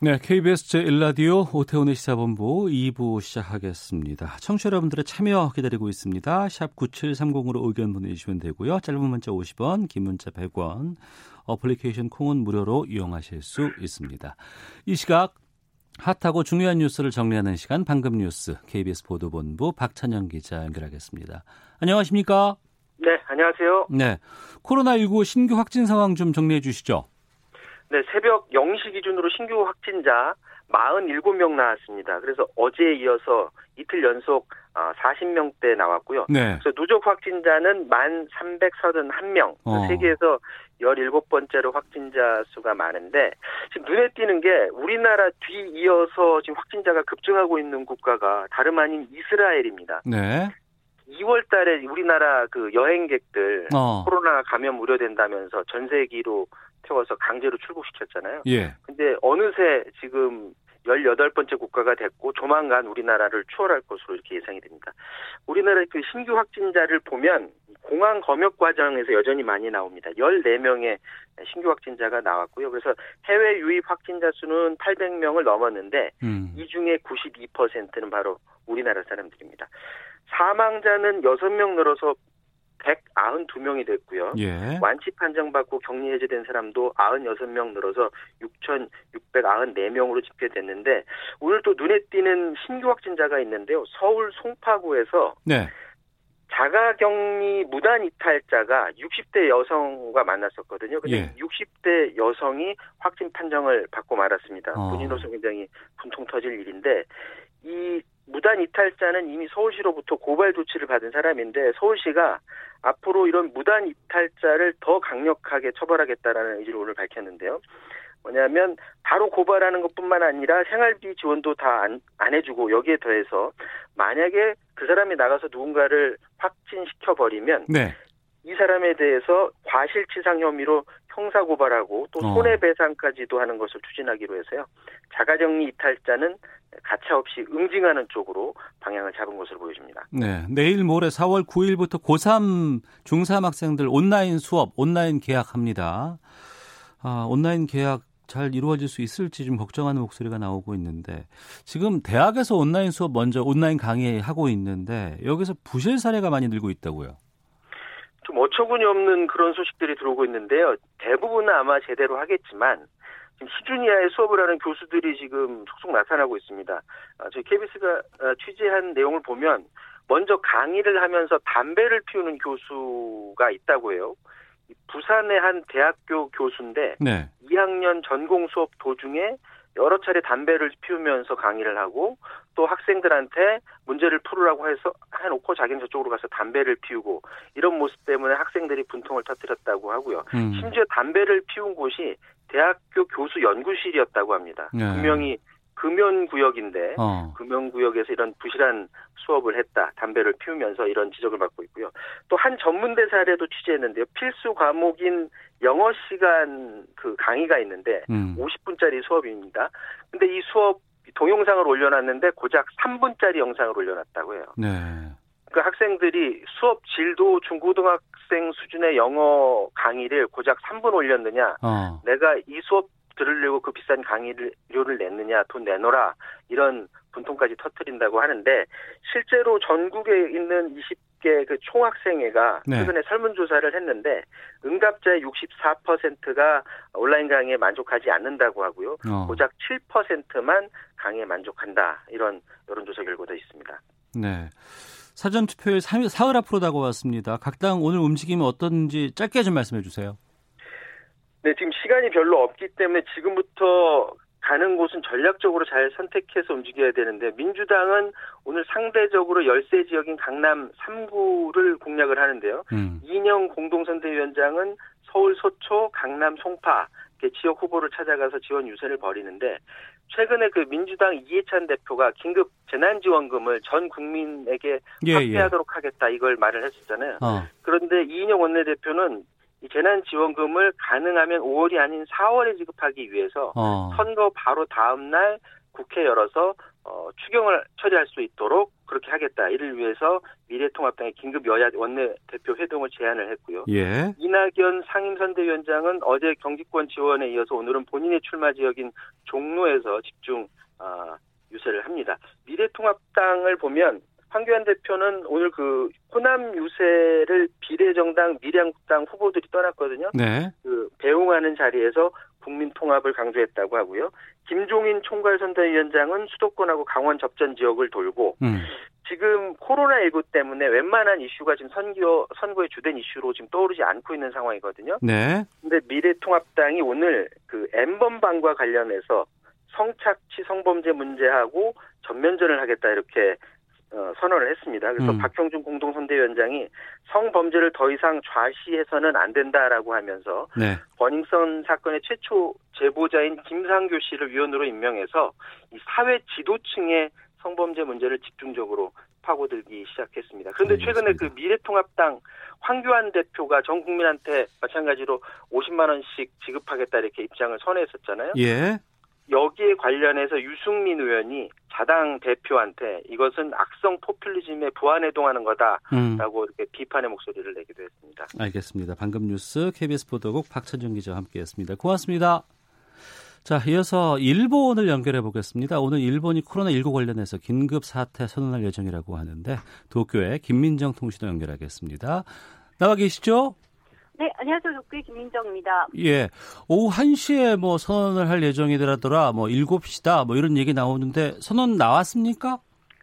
네, KBS 제1라디오 오태훈의 시사본부 2부 시작하겠습니다. 청취자 여러분들의 참여 기다리고 있습니다. 샵 9730으로 의견 보내주시면 되고요. 짧은 문자 50원, 긴 문자 100원, 어플리케이션 콩은 무료로 이용하실 수 있습니다. 이 시각 핫하고 중요한 뉴스를 정리하는 시간 방금 뉴스 KBS 보도본부 박찬영 기자 연결하겠습니다. 안녕하십니까? 네, 안녕하세요. 네, 코로나19 신규 확진 상황 좀 정리해 주시죠. 네, 새벽 0시 기준으로 신규 확진자 47명 나왔습니다. 그래서 어제에 이어서 이틀 연속 40명대 나왔고요. 네. 그래서 누적 확진자는 1,331명. 어. 세계에서 17번째로 확진자 수가 많은데 지금 눈에 띄는 게 우리나라 뒤 이어서 지금 확진자가 급증하고 있는 국가가 다름 아닌 이스라엘입니다. 네. 2월 달에 우리나라 그 여행객들 어. 코로나 감염 우려된다면서 전세기로 태워서 강제로 출국시켰잖아요. 예. 근데 어느새 지금 18번째 국가가 됐고 조만간 우리나라를 추월할 것으로 이렇게 예상이 됩니다. 우리나라의 그 신규 확진자를 보면 공항 검역 과정에서 여전히 많이 나옵니다. 14명의 신규 확진자가 나왔고요. 그래서 해외 유입 확진자 수는 800명을 넘었는데 음. 이 중에 92%는 바로 우리나라 사람들입니다. 사망자는 6명 늘어서 192명이 됐고요. 예. 완치 판정받고 격리 해제된 사람도 96명 늘어서 6,694명으로 집계됐는데 오늘 또 눈에 띄는 신규 확진자가 있는데요. 서울 송파구에서 네. 자가격리 무단 이탈자가 60대 여성과 만났었거든요. 근데 예. 60대 여성이 확진 판정을 받고 말았습니다. 어. 본인으로서 굉장히 분통 터질 일인데 이 무단 이탈자는 이미 서울시로부터 고발 조치를 받은 사람인데 서울시가 앞으로 이런 무단 이탈자를 더 강력하게 처벌하겠다라는 의지를 오늘 밝혔는데요. 뭐냐면 바로 고발하는 것뿐만 아니라 생활비 지원도 다안 안 해주고 여기에 더해서 만약에 그 사람이 나가서 누군가를 확진시켜 버리면 네. 이 사람에 대해서 과실치상 혐의로 형사 고발하고 또 어. 손해배상까지도 하는 것을 추진하기로 해서요. 자가격리 이탈자는 가차 없이 응징하는 쪽으로 방향을 잡은 것으로 보여집니다. 네. 내일 모레 4월 9일부터 고3, 중3 학생들 온라인 수업, 온라인 계약합니다. 아, 온라인 계약 잘 이루어질 수 있을지 좀 걱정하는 목소리가 나오고 있는데 지금 대학에서 온라인 수업 먼저 온라인 강의하고 있는데 여기서 부실 사례가 많이 늘고 있다고요. 좀 어처구니 없는 그런 소식들이 들어오고 있는데요. 대부분은 아마 제대로 하겠지만 시중 이하의 수업을 하는 교수들이 지금 속속 나타나고 있습니다. 아, 저희 KBS가 취재한 내용을 보면 먼저 강의를 하면서 담배를 피우는 교수가 있다고 해요. 이 부산의 한 대학교 교수인데 네. 2학년 전공 수업 도중에 여러 차례 담배를 피우면서 강의를 하고 또 학생들한테 문제를 풀으라고 해서 해놓고 자기는 저쪽으로 가서 담배를 피우고 이런 모습 때문에 학생들이 분통을 터뜨렸다고 하고요. 음. 심지어 담배를 피운 곳이 대학교 교수 연구실이었다고 합니다. 네. 분명히 금연 구역인데 어. 금연 구역에서 이런 부실한 수업을 했다. 담배를 피우면서 이런 지적을 받고 있고요. 또 한 전문대 사례도 취재했는데요. 필수 과목인 영어 시간 그 강의가 있는데 음. 50분짜리 수업입니다. 근데 이 수업 동영상을 올려놨는데 고작 3분짜리 영상을 올려놨다고 해요. 네. 그 학생들이 수업 질도 중고등학생 수준의 영어 강의를 고작 3분 올렸느냐, 어. 내가 이 수업 들으려고 그 비싼 강의료를 냈느냐, 돈 내놓으라, 이런 분통까지 터트린다고 하는데, 실제로 전국에 있는 20개 그 총학생회가 네. 최근에 설문조사를 했는데, 응답자의 64%가 온라인 강의에 만족하지 않는다고 하고요. 어. 고작 7%만 강의에 만족한다. 이런 여론조사 결과도 있습니다. 네. 사전 투표일 사- 사흘 앞으로 다가왔습니다. 각 당 오늘 움직임은 어떤지 짧게 좀 말씀해 주세요. 네, 지금 시간이 별로 없기 때문에 지금부터 가는 곳은 전략적으로 잘 선택해서 움직여야 되는데 민주당은 오늘 상대적으로 열세 지역인 강남 3구를 공략을 하는데요. 음. 이인영 공동선대위원장은 서울 서초, 강남 송파 지역 후보를 찾아가서 지원 유세를 벌이는데 최근에 그 민주당 이해찬 대표가 긴급 재난지원금을 전 국민에게 예, 예. 확대하도록 하겠다 이걸 말을 했었잖아요. 어. 그런데 이인영 원내대표는 이 재난지원금을 가능하면 5월이 아닌 4월에 지급하기 위해서 어. 선거 바로 다음 날 국회 열어서 어, 추경을 처리할 수 있도록 그렇게 하겠다. 이를 위해서 미래통합당의 긴급 여야 원내대표 회동을 제안을 했고요. 예. 이낙연 상임선대위원장은 어제 경기권 지원에 이어서 오늘은 본인의 출마 지역인 종로에서 집중 아, 유세를 합니다. 미래통합당을 보면 황교안 대표는 오늘 그 호남 유세를 비례정당 미래한국당 후보들이 떠났거든요. 네. 그 배웅하는 자리에서 국민 통합을 강조했다고 하고요. 김종인 총괄선대위원장은 수도권하고 강원 접전 지역을 돌고 음. 지금 코로나19 때문에 웬만한 이슈가 지금 선거, 선거의 주된 이슈로 지금 떠오르지 않고 있는 상황이거든요. 네. 근데 미래통합당이 오늘 그 N번방과 관련해서 성착취 성범죄 문제하고 전면전을 하겠다 이렇게 어, 선언을 했습니다. 그래서 음. 박형준 공동선대위원장이 성범죄를 더 이상 좌시해서는 안 된다라고 하면서 네. 버닝썬 사건의 최초 제보자인 김상교 씨를 위원으로 임명해서 이 사회 지도층의 성범죄 문제를 집중적으로 파고들기 시작했습니다. 그런데 최근에 알겠습니다. 그 미래통합당 황교안 대표가 전 국민한테 마찬가지로 50만 원씩 지급하겠다 이렇게 입장을 선회했었잖아요. 예. 여기에 관련해서 유승민 의원이 자당 대표한테 이것은 악성 포퓰리즘에 부안해동하는 거다라고 음. 이렇게 비판의 목소리를 내기도 했습니다. 알겠습니다. 방금 뉴스 KBS 보도국 박찬정 기자와 함께했습니다. 고맙습니다. 자, 이어서 일본을 연결해 보겠습니다. 오늘 일본이 코로나19 관련해서 긴급 사태 선언할 예정이라고 하는데 도쿄에 김민정 통신원 연결하겠습니다. 나와 계시죠? 네, 안녕하세요. 독일 김민정입니다. 예. 오후 1시에 뭐 선언을 할 예정이더라더라. 뭐 7시다. 뭐 이런 얘기 나오는데 선언 나왔습니까?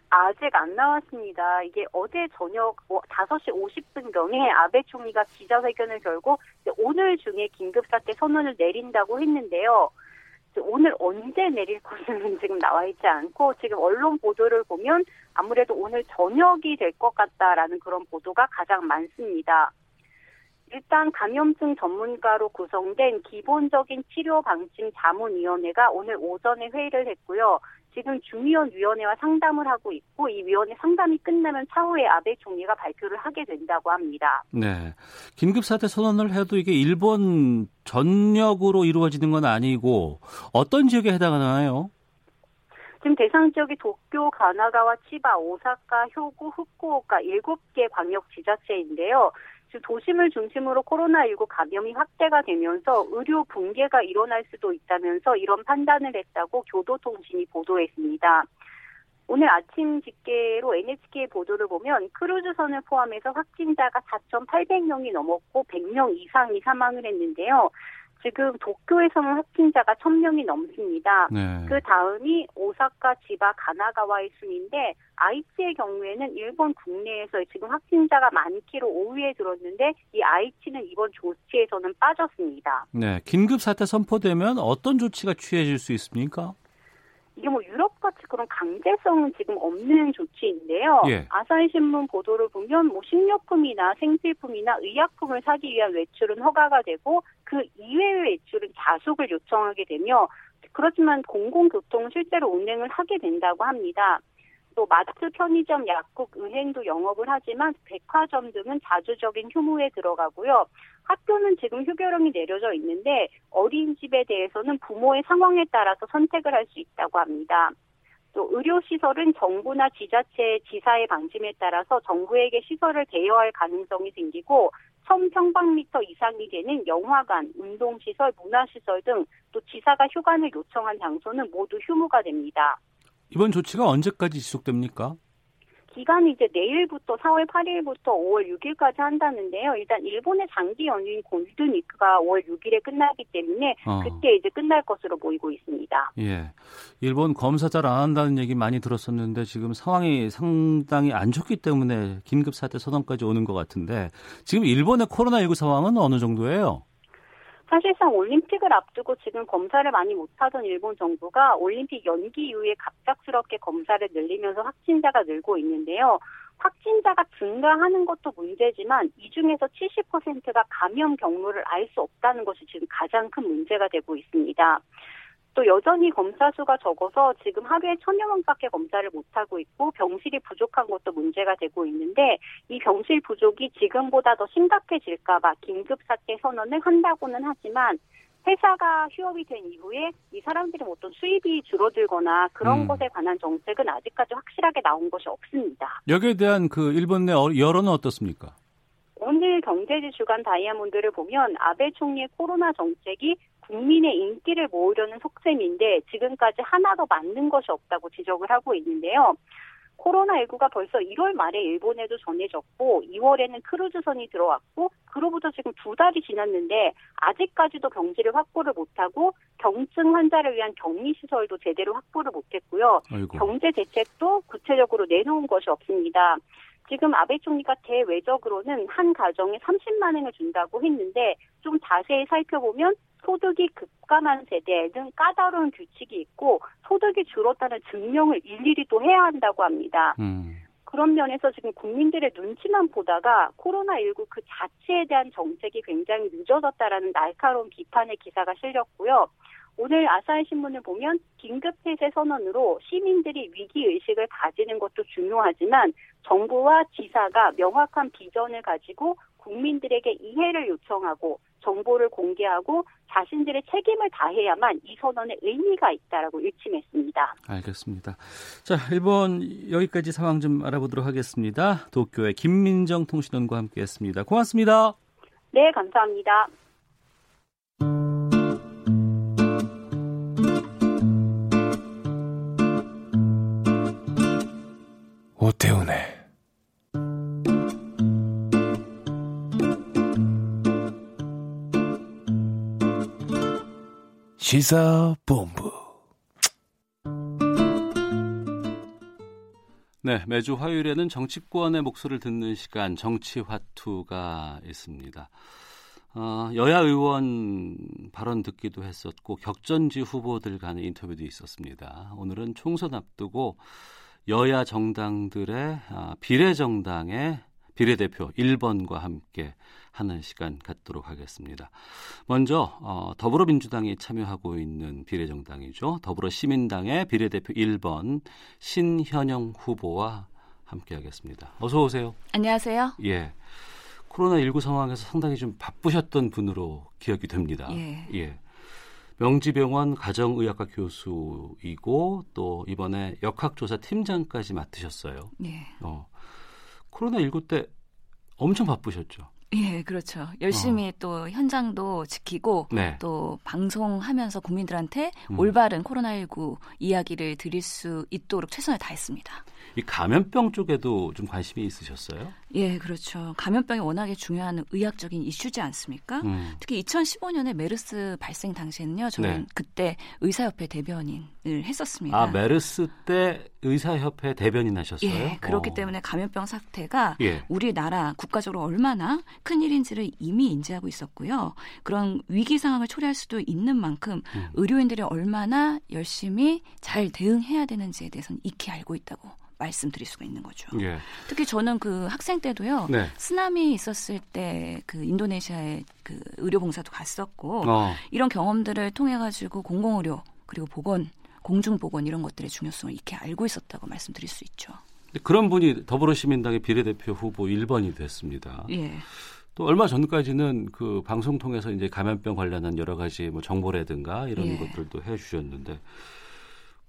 아직 안 나왔습니다. 이게 어제 저녁 5시 50분경에 아베 총리가 기자회견을 열고 오늘 중에 긴급사태 선언을 내린다고 했는데요. 오늘 언제 내릴 것은 지금 나와 있지 않고 지금 언론 보도를 보면 아무래도 오늘 저녁이 될 것 같다라는 그런 보도가 가장 많습니다. 일단 감염증 전문가로 구성된 기본적인 치료 방침 자문위원회가 오늘 오전에 회의를 했고요. 지금 중의원 위원회와 상담을 하고 있고 이 위원회 상담이 끝나면 차후에 아베 총리가 발표를 하게 된다고 합니다. 네. 긴급 사태 선언을 해도 이게 일본 전역으로 이루어지는 건 아니고 어떤 지역에 해당하나요? 지금 대상 지역이 도쿄, 가나가와 치바, 오사카, 효구, 후쿠오카 7개 광역 지자체인데요. 도심을 중심으로 코로나19 감염이 확대가 되면서 의료 붕괴가 일어날 수도 있다면서 이런 판단을 했다고 교도통신이 보도했습니다. 오늘 아침 집계로 NHK 보도를 보면 크루즈선을 포함해서 확진자가 4,800명이 넘었고 100명 이상이 사망을 했는데요. 지금 도쿄에서는 확진자가 1000명이 넘습니다. 네. 그 다음이 오사카, 지바, 가나가와의 순인데 아이치의 경우에는 일본 국내에서 지금 확진자가 많기로 5위에 들었는데 이 아이치는 이번 조치에서는 빠졌습니다. 네. 긴급 사태 선포되면 어떤 조치가 취해질 수 있습니까? 이게 뭐 유럽같이 그런 강제성은 지금 없는 조치인데요. 예. 아사히 신문 보도를 보면 뭐 식료품이나 생필품이나 의약품을 사기 위한 외출은 허가가 되고 그 이외의 외출은 자숙을 요청하게 되며 그렇지만 공공교통은 실제로 운행을 하게 된다고 합니다. 또 마트, 편의점, 약국, 은행도 영업을 하지만 백화점 등은 자주적인 휴무에 들어가고요. 학교는 지금 휴교령이 내려져 있는데 어린이집에 대해서는 부모의 상황에 따라서 선택을 할 수 있다고 합니다. 또 의료시설은 정부나 지자체, 지사의 방침에 따라서 정부에게 시설을 대여할 가능성이 생기고 1000평방미터 이상이 되는 영화관, 운동시설, 문화시설 등 또 지사가 휴관을 요청한 장소는 모두 휴무가 됩니다. 이번 조치가 언제까지 지속됩니까? 기간이 이제 내일부터 4월 8일부터 5월 6일까지 한다는데요. 일단 일본의 장기 연휴인 골든위크가 5월 6일에 끝나기 때문에 어. 그때 이제 끝날 것으로 보이고 있습니다. 예. 일본 검사 잘 안 한다는 얘기 많이 들었었는데 지금 상황이 상당히 안 좋기 때문에 긴급 사태 선언까지 오는 것 같은데 지금 일본의 코로나19 상황은 어느 정도예요? 사실상 올림픽을 앞두고 지금 검사를 많이 못하던 일본 정부가 올림픽 연기 이후에 갑작스럽게 검사를 늘리면서 확진자가 늘고 있는데요. 확진자가 증가하는 것도 문제지만 이 중에서 70%가 감염 경로를 알 수 없다는 것이 지금 가장 큰 문제가 되고 있습니다. 또 여전히 검사 수가 적어서 지금 하루에 천여 명밖에 검사를 못하고 있고 병실이 부족한 것도 문제가 되고 있는데 이 병실 부족이 지금보다 더 심각해질까봐 긴급사태 선언을 한다고는 하지만 회사가 휴업이 된 이후에 이 사람들의 어떤 수입이 줄어들거나 그런 음. 것에 관한 정책은 아직까지 확실하게 나온 것이 없습니다. 여기에 대한 그 일본 내 어- 여론은 어떻습니까? 오늘 경제지 주간 다이아몬드를 보면 아베 총리의 코로나 정책이 국민의 인기를 모으려는 속셈인데 지금까지 하나도 맞는 것이 없다고 지적을 하고 있는데요. 코로나19가 벌써 1월 말에 일본에도 전해졌고 2월에는 크루즈선이 들어왔고 그로부터 지금 두 달이 지났는데 아직까지도 경지를 확보를 못하고 경증 환자를 위한 격리시설도 제대로 확보를 못했고요. 아이고. 경제 대책도 구체적으로 내놓은 것이 없습니다. 지금 아베 총리가 대외적으로는 한 가정에 30만 원을 준다고 했는데 좀 자세히 살펴보면 소득이 급감한 세대 등 까다로운 규칙이 있고 소득이 줄었다는 증명을 일일이 또 해야 한다고 합니다. 음. 그런 면에서 지금 국민들의 눈치만 보다가 코로나19 그 자체에 대한 정책이 굉장히 늦어졌다라는 날카로운 비판의 기사가 실렸고요. 오늘 아사히 신문을 보면 긴급 폐쇄 선언으로 시민들이 위기 의식을 가지는 것도 중요하지만 정부와 지사가 명확한 비전을 가지고 국민들에게 이해를 요청하고 정보를 공개하고 자신들의 책임을 다해야만 이 선언에 의미가 있다라고 일침했습니다. 알겠습니다. 자, 일본 여기까지 상황 좀 알아보도록 하겠습니다. 도쿄의 김민정 통신원과 함께했습니다. 고맙습니다. 네, 감사합니다. 시사본부 네, 매주 화요일에는 정치권의 목소리를 듣는 시간 정치화투가 있습니다. 어, 여야 의원 발언 듣기도 했었고 격전지 후보들 간의 인터뷰도 있었습니다. 오늘은 총선 앞두고 여야 정당들의 아, 비례 정당의 비례대표 1번과 함께 하는 시간 갖도록 하겠습니다. 먼저 어, 더불어민주당이 참여하고 있는 비례정당이죠. 더불어시민당의 비례대표 1번 신현영 후보와 함께하겠습니다. 어서 오세요. 안녕하세요. 예. 코로나19 상황에서 상당히 좀 바쁘셨던 분으로 기억이 됩니다. 예. 명지병원 가정의학과 교수이고 또 이번에 역학조사 팀장까지 맡으셨어요. 네. 어. 코로나19 때 엄청 바쁘셨죠. 예, 그렇죠. 열심히 또 현장도 지키고 어. 네. 또 방송하면서 국민들한테 음. 올바른 코로나19 이야기를 드릴 수 있도록 최선을 다했습니다. 이 감염병 쪽에도 좀 관심이 있으셨어요? 예, 그렇죠. 감염병이 워낙에 중요한 의학적인 이슈지 않습니까? 음. 특히 2015년에 메르스 발생 당시에는요, 저는 네. 그때 의사협회 대변인을 했었습니다. 아, 메르스 때 의사협회 대변인 하셨어요? 예, 그렇기 어. 때문에 감염병 사태가 예. 우리나라 국가적으로 얼마나 큰 일인지를 이미 인지하고 있었고요. 그런 위기 상황을 초래할 수도 있는 만큼 음. 의료인들이 얼마나 열심히 잘 대응해야 되는지에 대해서는 익히 알고 있다고 말씀드릴 수가 있는 거죠. 예. 특히 저는 그 학생 때도요. 네. 쓰나미 있었을 때 그 인도네시아에 그 의료봉사도 갔었고 어. 이런 경험들을 통해 가지고 공공의료 그리고 보건 공중보건 이런 것들의 중요성을 익히 알고 있었다고 말씀드릴 수 있죠. 그런 분이 더불어시민당의 비례대표 후보 1번이 됐습니다. 예. 또 얼마 전까지는 그 방송 통해서 이제 감염병 관련한 여러 가지 뭐 정보라든가 이런 예. 것들도 해 주셨는데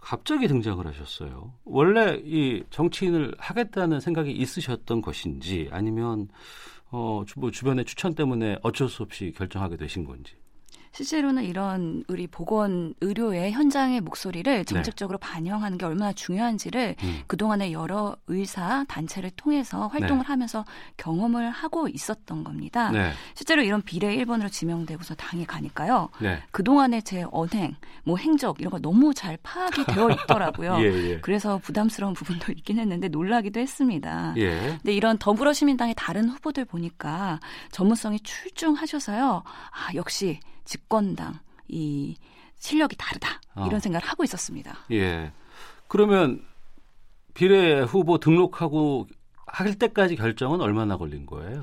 갑자기 등장을 하셨어요. 원래 이 정치인을 하겠다는 생각이 있으셨던 것인지 아니면 어, 주- 뭐 주변의 추천 때문에 어쩔 수 없이 결정하게 되신 건지. 실제로는 이런 우리 보건 의료의 현장의 네. 목소리를 정책적으로 반영하는 게 얼마나 중요한지를 음. 그동안의 여러 의사 단체를 통해서 활동을 네. 하면서 경험을 하고 있었던 겁니다. 네. 실제로 이런 비례 1번으로 지명되고서 당에 가니까요. 네. 그동안의 제 언행, 뭐 행적 이런 거 너무 잘 파악이 되어 있더라고요. 예, 예. 그래서 부담스러운 부분도 있긴 했는데 놀라기도 했습니다. 예. 근데 이런 더불어시민당의 다른 후보들 보니까 전문성이 출중하셔서요. 아, 역시 집권당 이 실력이 다르다. 어. 이런 생각을 하고 있었습니다. 예. 그러면 비례 후보 등록하고 할 때까지 결정은 얼마나 걸린 거예요?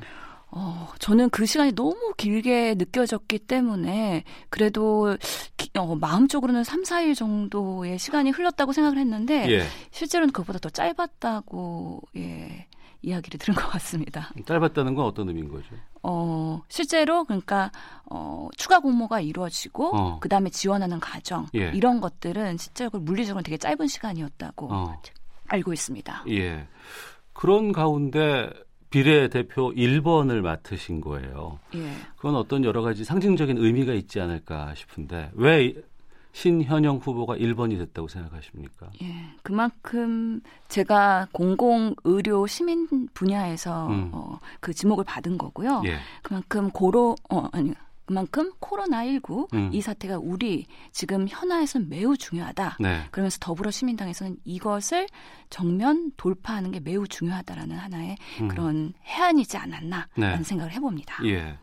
어, 저는 그 시간이 너무 길게 느껴졌기 때문에 그래도 기, 어, 마음적으로는 3, 4일 정도의 시간이 흘렀다고 생각을 했는데 예. 실제로는 그것보다 더 짧았다고 예, 이야기를 들은 것 같습니다. 짧았다는 건 어떤 의미인 거죠? 어, 실제로 그러니까 어, 추가 공모가 이루어지고 어. 그다음에 지원하는 과정 예. 이런 것들은 실제로 물리적으로 되게 짧은 시간이었다고 어. 알고 있습니다. 예. 그런 가운데 비례대표 1번을 맡으신 거예요. 예. 그건 어떤 여러 가지 상징적인 의미가 있지 않을까 싶은데 왜 신현영 후보가 1번이 됐다고 생각하십니까? 예, 그만큼 제가 공공 의료 시민 분야에서 음. 어, 그 지목을 받은 거고요. 예. 그만큼 고로 어 아니 그만큼 코로나19 음. 이 사태가 우리 지금 현안에서는 매우 중요하다. 네. 그러면서 더불어 시민당에서는 이것을 정면 돌파하는 게 매우 중요하다라는 하나의 음. 그런 해안이지 않았나라는 네. 생각을 해봅니다. 예.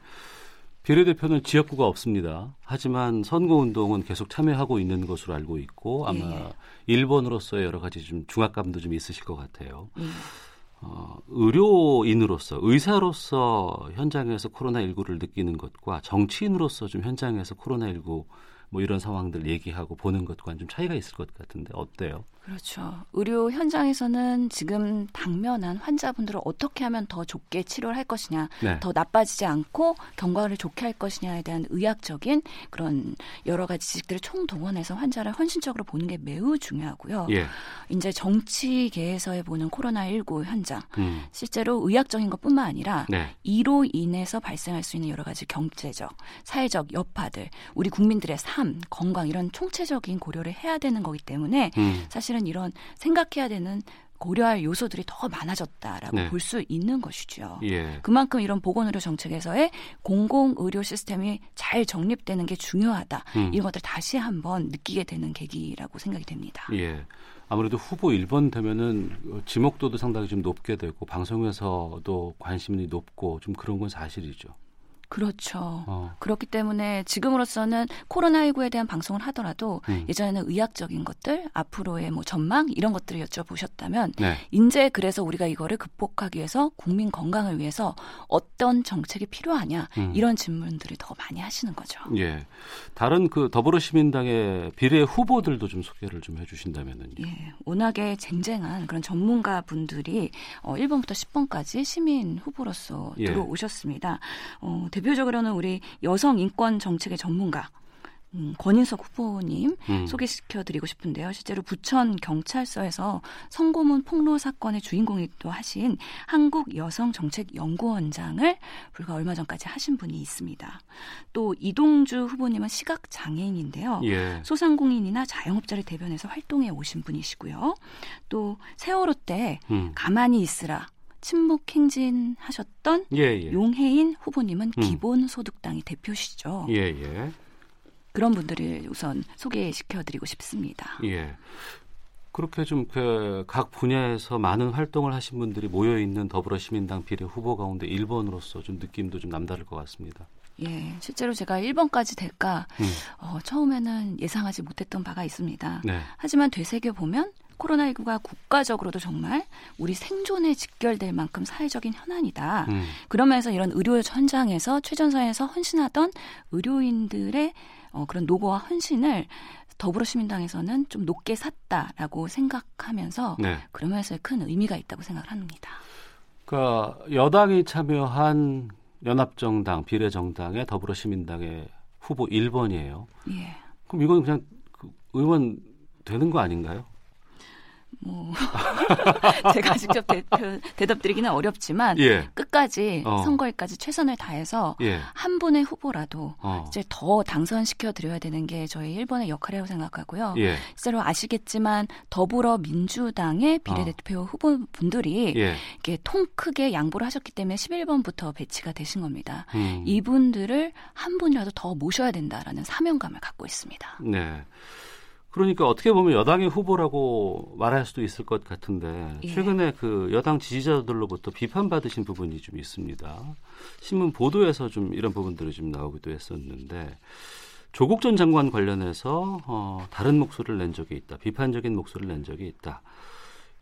비례대표는 지역구가 없습니다. 하지만 선거운동은 계속 참여하고 있는 것으로 알고 있고 아마 예. 일본으로서의 여러 가지 좀 중압감도 좀 있으실 것 같아요. 예. 어, 의료인으로서 의사로서 현장에서 코로나19를 느끼는 것과 정치인으로서 좀 현장에서 코로나19 뭐 이런 상황들 얘기하고 보는 것과는 좀 차이가 있을 것 같은데 어때요? 그렇죠. 의료 현장에서는 지금 당면한 환자분들을 어떻게 하면 더 좋게 치료를 할 것이냐, 네. 더 나빠지지 않고 경과를 좋게 할 것이냐에 대한 의학적인 그런 여러 가지 지식들을 총동원해서 환자를 헌신적으로 보는 게 매우 중요하고요. 예. 이제 정치계에서의 보는 코로나19 현장, 음. 실제로 의학적인 것뿐만 아니라 네. 이로 인해서 발생할 수 있는 여러 가지 경제적, 사회적 여파들, 우리 국민들의 삶, 건강 이런 총체적인 고려를 해야 되는 거기 때문에 음. 사실 은 이런 생각해야 되는 고려할 요소들이 더 많아졌다라고 네. 볼수 있는 것이죠. 예. 그만큼 이런 보건의료 정책에서의 공공의료 시스템이 잘 정립되는 게 중요하다. 음. 이런 것들 다시 한번 느끼게 되는 계기라고 생각이 됩니다. 예. 아무래도 후보 1번 되면은 어, 지목도도 상당히 좀 높게 되고 방송에서도 관심이 높고 좀 그런 건 사실이죠. 그렇죠. 어. 그렇기 때문에 지금으로서는 코로나19에 대한 방송을 하더라도 음. 예전에는 의학적인 것들, 앞으로의 뭐 전망 이런 것들을 여쭤보셨다면 네. 이제 그래서 우리가 이거를 극복하기 위해서 국민 건강을 위해서 어떤 정책이 필요하냐 음. 이런 질문들을 더 많이 하시는 거죠. 예. 다른 그 더불어시민당의 비례 후보들도 좀 소개를 좀 해주신다면은요. 예, 워낙에 쟁쟁한 그런 전문가 분들이 어, 1번부터 10번까지 시민 후보로서 예. 들어오셨습니다. 어, 대표적으로는 우리 여성 인권 정책의 전문가 음, 권인석 후보님 음. 소개시켜드리고 싶은데요. 실제로 부천 경찰서에서 성고문 폭로 사건의 주인공이기도 하신 한국 여성 정책 연구원장을 불과 얼마 전까지 하신 분이 있습니다. 또 이동주 후보님은 시각 장애인인데요. 예. 소상공인이나 자영업자를 대변해서 활동해 오신 분이시고요. 또 세월호 때 음. 가만히 있으라 침묵 행진하셨던 예, 예. 용혜인 후보님은 음. 기본소득당의 대표시죠. 예, 예. 그런 분들을 우선 소개시켜드리고 싶습니다. 예. 그렇게 좀그각 분야에서 많은 활동을 하신 분들이 모여 있는 더불어시민당 비례 후보 가운데 1번으로서 좀 느낌도 좀 남다를 것 같습니다. 예, 실제로 제가 1번까지 될까 음. 어, 처음에는 예상하지 못했던 바가 있습니다. 네. 하지만 되새겨 보면 코로나19가 국가적으로도 정말 우리 생존에 직결될 만큼 사회적인 현안이다. 음. 그러면서 이런 의료 현장에서 최전선에서 헌신하던 의료인들의 어, 그런 노고와 헌신을 더불어시민당에서는 좀 높게 샀다라고 생각하면서 네. 그러면서 큰 의미가 있다고 생각을 합니다. 그러니까 여당이 참여한 연합정당, 비례정당의 더불어시민당의 후보 1번이에요. 예. 그럼 이건 그냥 그 의원 되는 거 아닌가요? 뭐 제가 직접 대, 답 드리기는 어렵지만 예. 끝까지 어. 선거에까지 최선을 다해서 예. 한 분의 후보라도 어. 이제 더 당선시켜 드려야 되는 게 저희 1번의 역할이라고 생각하고요. 예. 실제로 아시겠지만 더불어민주당의 비례대표 후보분들이 예. 이렇게 통 크게 양보를 하셨기 때문에 11번부터 배치가 되신 겁니다. 음. 이분들을 한 분이라도 더 모셔야 된다라는 사명감을 갖고 있습니다. 네. 그러니까 어떻게 보면 여당의 후보라고 말할 수도 있을 것 같은데 예. 최근에 그 여당 지지자들로부터 비판받으신 부분이 좀 있습니다. 신문 보도에서 좀 이런 부분들이 좀 나오기도 했었는데 조국 전 장관 관련해서 어, 다른 목소리를 낸 적이 있다. 비판적인 목소리를 낸 적이 있다.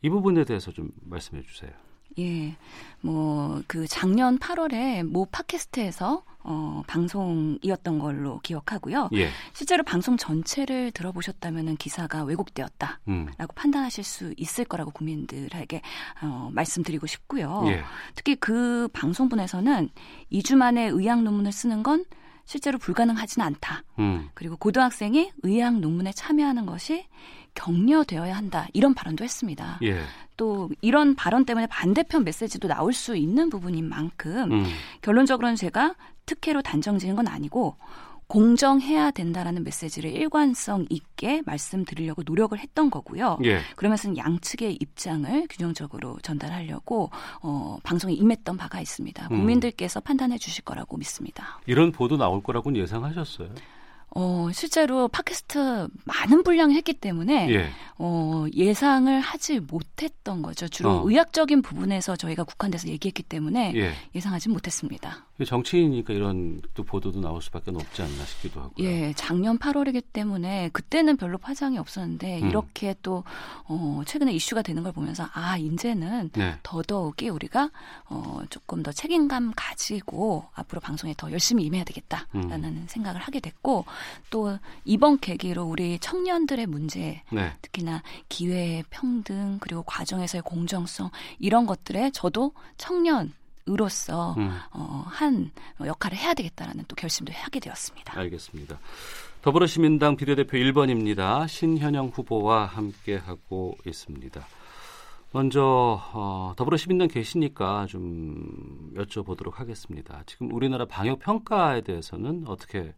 이 부분에 대해서 좀 말씀해 주세요. 예. 뭐, 그 작년 8월에 모 팟캐스트에서 어, 방송이었던 걸로 기억하고요. 예. 실제로 방송 전체를 들어보셨다면 기사가 왜곡되었다. 음. 라고 판단하실 수 있을 거라고 국민들에게 어, 말씀드리고 싶고요. 예. 특히 그 방송분에서는 2주 만에 의학 논문을 쓰는 건 실제로 불가능하지는 않다. 음. 그리고 고등학생이 의학 논문에 참여하는 것이 격려되어야 한다. 이런 발언도 했습니다. 예. 또 이런 발언 때문에 반대편 메시지도 나올 수 있는 부분인 만큼 음. 결론적으로는 제가 특혜로 단정 지은 건 아니고 공정해야 된다라는 메시지를 일관성 있게 말씀드리려고 노력을 했던 거고요. 예. 그러면서 양측의 입장을 균형적으로 전달하려고 어, 방송에 임했던 바가 있습니다. 음. 국민들께서 판단해 주실 거라고 믿습니다. 이런 보도 나올 거라고는 예상하셨어요. 어, 실제로 팟캐스트 많은 분량을 했기 때문에 예. 어, 예상을 하지 못했던 거죠. 주로 어. 의학적인 부분에서 저희가 국한돼서 얘기했기 때문에 예. 예상하지 못했습니다. 정치인이니까 이런 또 보도도 나올 수밖에 없지 않나 싶기도 하고요. 예, 작년 8월이기 때문에 그때는 별로 파장이 없었는데 음. 이렇게 또 어, 최근에 이슈가 되는 걸 보면서 아 이제는 네. 더더욱이 우리가 어, 조금 더 책임감 가지고 앞으로 방송에 더 열심히 임해야 되겠다라는 음. 생각을 하게 됐고 또 이번 계기로 우리 청년들의 문제 네. 특히나 기회 평등 그리고 과정에서의 공정성 이런 것들에 저도 청년 으로서 음. 어, 한 역할을 해야 되겠다라는 또 결심도 하게 되었습니다. 알겠습니다. 더불어시민당 비례대표 1번입니다. 신현영 후보와 함께 하고 있습니다. 먼저 어, 더불어시민당 계시니까 좀 여쭤보도록 하겠습니다. 지금 우리나라 방역 평가에 대해서는 어떻게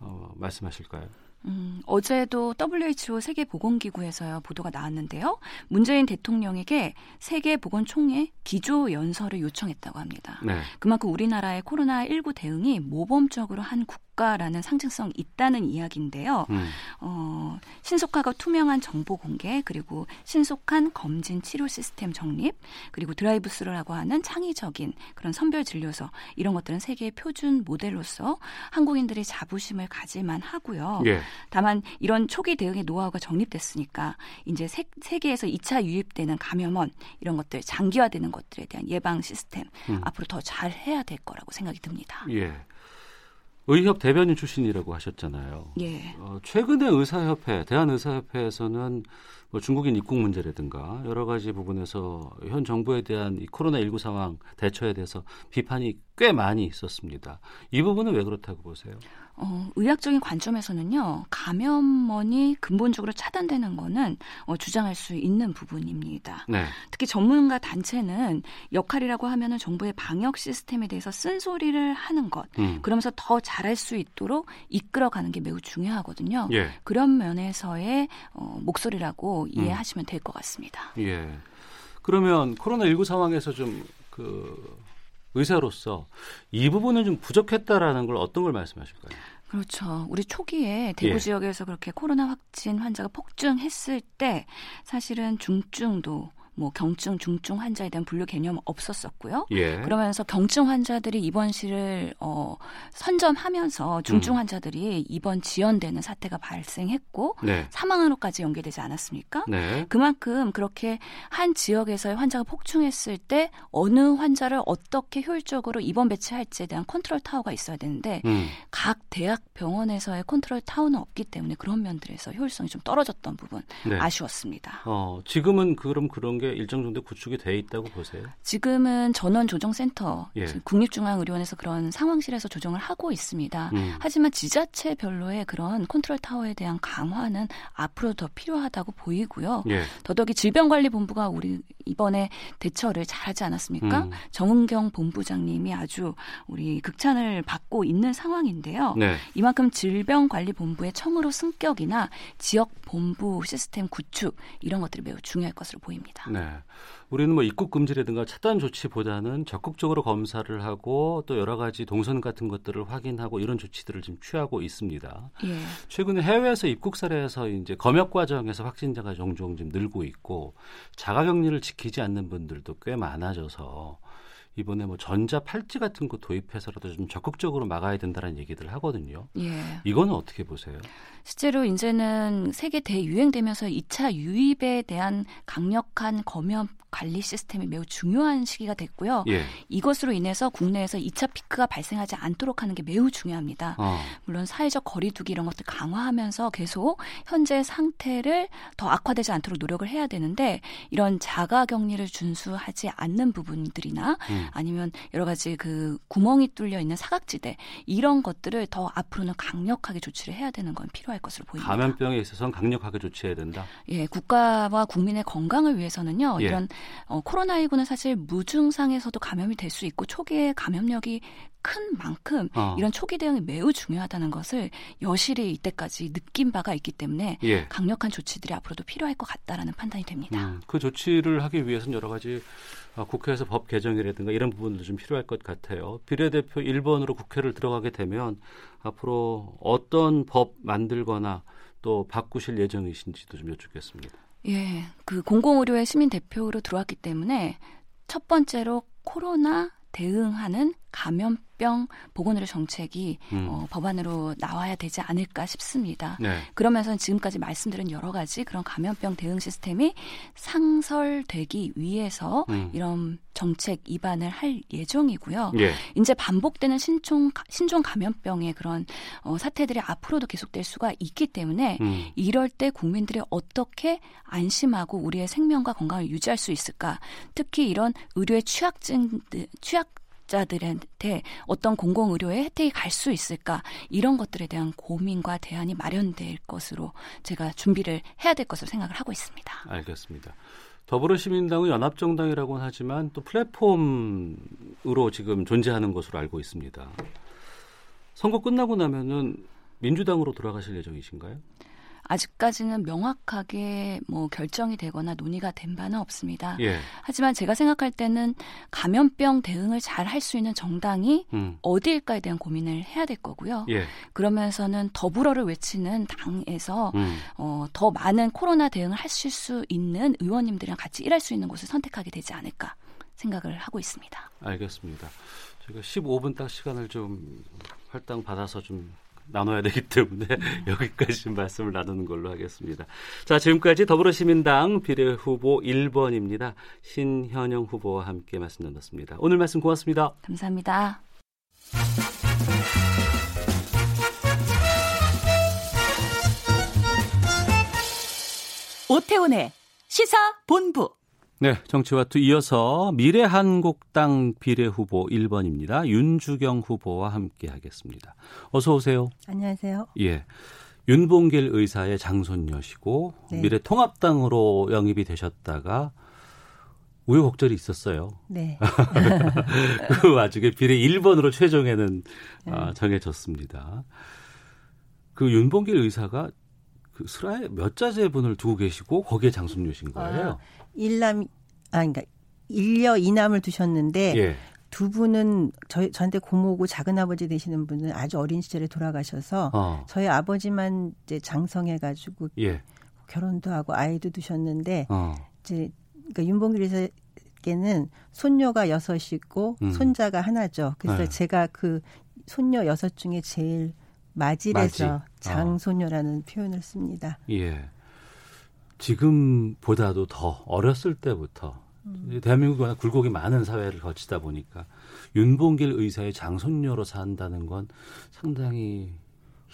어, 말씀하실까요? 음, 어제도 WHO 세계보건기구에서 보도가 나왔는데요. 문재인 대통령에게 세계보건총회 기조 연설을 요청했다고 합니다. 네. 그만큼 우리나라의 코로나 19 대응이 모범적으로 한 국가 라는 상징성이 있다는 이야기인데요. 음, 어, 신속하고 투명한 정보 공개, 그리고 신속한 검진 치료 시스템 정립, 그리고 드라이브스루라고 하는 창의적인 그런 선별 진료소 이런 것들은 세계의 표준 모델로서 한국인들이 자부심을 가질만 하고요. 예. 다만 이런 초기 대응의 노하우가 정립됐으니까 이제 세, 세계에서 2차 유입되는 감염원 이런 것들 장기화되는 것들에 대한 예방 시스템 음. 앞으로 더 잘 해야 될 거라고 생각이 듭니다. 예. 의협 대변인 출신이라고 하셨잖아요. 예. 어, 최근에 의사협회, 대한의사협회에서는 뭐 중국인 입국 문제라든가 여러 가지 부분에서 현 정부에 대한 이 코로나19 상황 대처에 대해서 비판이 꽤 많이 있었습니다. 이 부분은 왜 그렇다고 보세요? 어, 의학적인 관점에서는요, 감염원이 근본적으로 차단되는 거는 어, 주장할 수 있는 부분입니다. 네. 특히 전문가 단체는 역할이라고 하면은 정부의 방역 시스템에 대해서 쓴소리를 하는 것, 음. 그러면서 더 잘할 수 있도록 이끌어가는 게 매우 중요하거든요. 예. 그런 면에서의 어, 목소리라고 음. 이해하시면 될것 같습니다. 예. 그러면 코로나 19 상황에서 좀그 의사로서 이 부분은 좀 부족했다라는 걸 어떤 걸 말씀하실까요? 그렇죠. 우리 초기에 대구 예. 지역에서 그렇게 코로나 확진 환자가 폭증했을 때 사실은 중증도 뭐 경증, 중증 환자에 대한 분류 개념 없었었고요. 예. 그러면서 경증 환자들이 입원실을 어, 선점하면서 중증 음. 환자들이 입원 지연되는 사태가 발생했고 네. 사망으로까지 연계되지 않았습니까? 네. 그만큼 그렇게 한 지역에서의 환자가 폭증했을 때 어느 환자를 어떻게 효율적으로 입원 배치할지에 대한 컨트롤 타워가 있어야 되는데 음. 각 대학 병원에서의 컨트롤 타워는 없기 때문에 그런 면들에서 효율성이 좀 떨어졌던 부분 네. 아쉬웠습니다. 어, 지금은 그럼 그런 게 일정 정도 구축이 돼 있다고 보세요? 지금은 전원 조정 센터 예. 지금 국립중앙의료원에서 그런 상황실에서 조정을 하고 있습니다. 음. 하지만 지자체별로의 그런 컨트롤 타워에 대한 강화는 앞으로 더 필요하다고 보이고요. 예. 더더욱이 질병관리본부가 우리 이번에 대처를 잘하지 않았습니까? 음. 정은경 본부장님이 아주 우리 극찬을 받고 있는 상황인데요. 네. 이만큼 질병관리본부의 청으로 승격이나 지역 본부 시스템 구축 이런 것들이 매우 중요할 것으로 보입니다. 네. 우리는 뭐 입국 금지라든가 차단 조치보다는 적극적으로 검사를 하고 또 여러 가지 동선 같은 것들을 확인하고 이런 조치들을 지금 취하고 있습니다. 예. 최근에 해외에서 입국 사례에서 이제 검역 과정에서 확진자가 종종 좀 늘고 있고 자가격리를 지키지 않는 분들도 꽤 많아져서 이번에 뭐 전자 팔찌 같은 거 도입해서라도 좀 적극적으로 막아야 된다는 얘기들 하거든요. 예. 이거는 어떻게 보세요? 실제로 이제는 세계 대유행되면서 2차 유입에 대한 강력한 검역 관리 시스템이 매우 중요한 시기가 됐고요. 예. 이것으로 인해서 국내에서 2차 피크가 발생하지 않도록 하는 게 매우 중요합니다. 어. 물론 사회적 거리두기 이런 것들 강화하면서 계속 현재 상태를 더 악화되지 않도록 노력을 해야 되는데 이런 자가 격리를 준수하지 않는 부분들이나 음. 아니면 여러 가지 그 구멍이 뚫려 있는 사각지대 이런 것들을 더 앞으로는 강력하게 조치를 해야 되는 건 필요할 것으로 보입니다. 감염병에 있어서는 강력하게 조치해야 된다. 예, 국가와 국민의 건강을 위해서는요. 예. 이런 어, 코로나19는 사실 무증상에서도 감염이 될 수 있고 초기에 감염력이 큰 만큼 어. 이런 초기 대응이 매우 중요하다는 것을 여실히 이때까지 느낀 바가 있기 때문에 예. 강력한 조치들이 앞으로도 필요할 것 같다라는 판단이 됩니다. 음, 그 조치를 하기 위해서는 여러 가지 어, 국회에서 법 개정이라든가 이런 부분도 좀 필요할 것 같아요. 비례대표 1번으로 국회를 들어가게 되면 앞으로 어떤 법 만들거나 또 바꾸실 예정이신지도 좀 여쭙겠습니다. 예, 그 공공의료의 시민 대표로 들어왔기 때문에 첫 번째로 코로나 대응하는 감염병 보건의료 정책이 음. 어, 법안으로 나와야 되지 않을까 싶습니다. 네. 그러면서 지금까지 말씀드린 여러 가지 그런 감염병 대응 시스템이 상설되기 위해서 음. 이런 정책 입안을 할 예정이고요. 예. 이제 반복되는 신종 신종 감염병의 그런 어, 사태들이 앞으로도 계속될 수가 있기 때문에 음. 이럴 때 국민들이 어떻게 안심하고 우리의 생명과 건강을 유지할 수 있을까? 특히 이런 의료의 취약증 취약 자들한테 어떤 공공 의료의 혜택이 갈 수 있을까? 이런 것들에 대한 고민과 대안이 마련될 것으로 제가 준비를 해야 될 것으로 생각을 하고 있습니다. 알겠습니다. 더불어시민당은 연합정당이라고는 하지만 또 플랫폼으로 지금 존재하는 것으로 알고 있습니다. 선거 끝나고 나면은 민주당으로 돌아가실 예정이신가요? 아직까지는 명확하게 뭐 결정이 되거나 논의가 된 바는 없습니다. 예. 하지만 제가 생각할 때는 감염병 대응을 잘 할 수 있는 정당이 음. 어디일까에 대한 고민을 해야 될 거고요. 예. 그러면서는 더불어를 외치는 당에서 음. 어, 더 많은 코로나 대응을 하실 수 있는 의원님들이랑 같이 일할 수 있는 곳을 선택하게 되지 않을까 생각을 하고 있습니다. 알겠습니다. 저희가 15분 딱 시간을 좀 할당 받아서 좀 나눠야 되기 때문에 여기까지 좀 말씀을 나누는 걸로 하겠습니다. 자, 지금까지 더불어시민당 비례후보 1번입니다. 신현영 후보와 함께 말씀 나눴습니다. 오늘 말씀 고맙습니다. 감사합니다. 오태훈의 시사 본부. 네, 정치와투 이어서 미래한국당 비례 후보 1번입니다. 윤주경 후보와 함께 하겠습니다. 어서 오세요. 안녕하세요. 예. 윤봉길 의사의 장손녀시고 네. 미래통합당으로 영입이 되셨다가 우여곡절이 있었어요. 네. 그 와중에 비례 1번으로 최종에는 네. 아, 정해졌습니다. 그 윤봉길 의사가 그 슬하에 몇 자제분을 두고 계시고 거기에 장손녀신 거예요. 일남 아 그러니까 일녀 이남을 두셨는데 예. 두 분은 저희 저한테 고모고 작은 아버지 되시는 분은 아주 어린 시절에 돌아가셔서 어. 저희 아버지만 이제 장성해 가지고 예. 결혼도 하고 아이도 두셨는데 어. 이제 그러니까 윤봉길 의사께는 손녀가 여섯이고 음. 손자가 하나죠. 그래서 네. 제가 그 손녀 여섯 중에 제일 맞이래서 맞이. 어. 장손녀라는 표현을 씁니다. 예. 지금보다도 더 어렸을 때부터 대한민국이 워낙 굴곡이 많은 사회를 거치다 보니까 윤봉길 의사의 장손녀로 산다는 건 상당히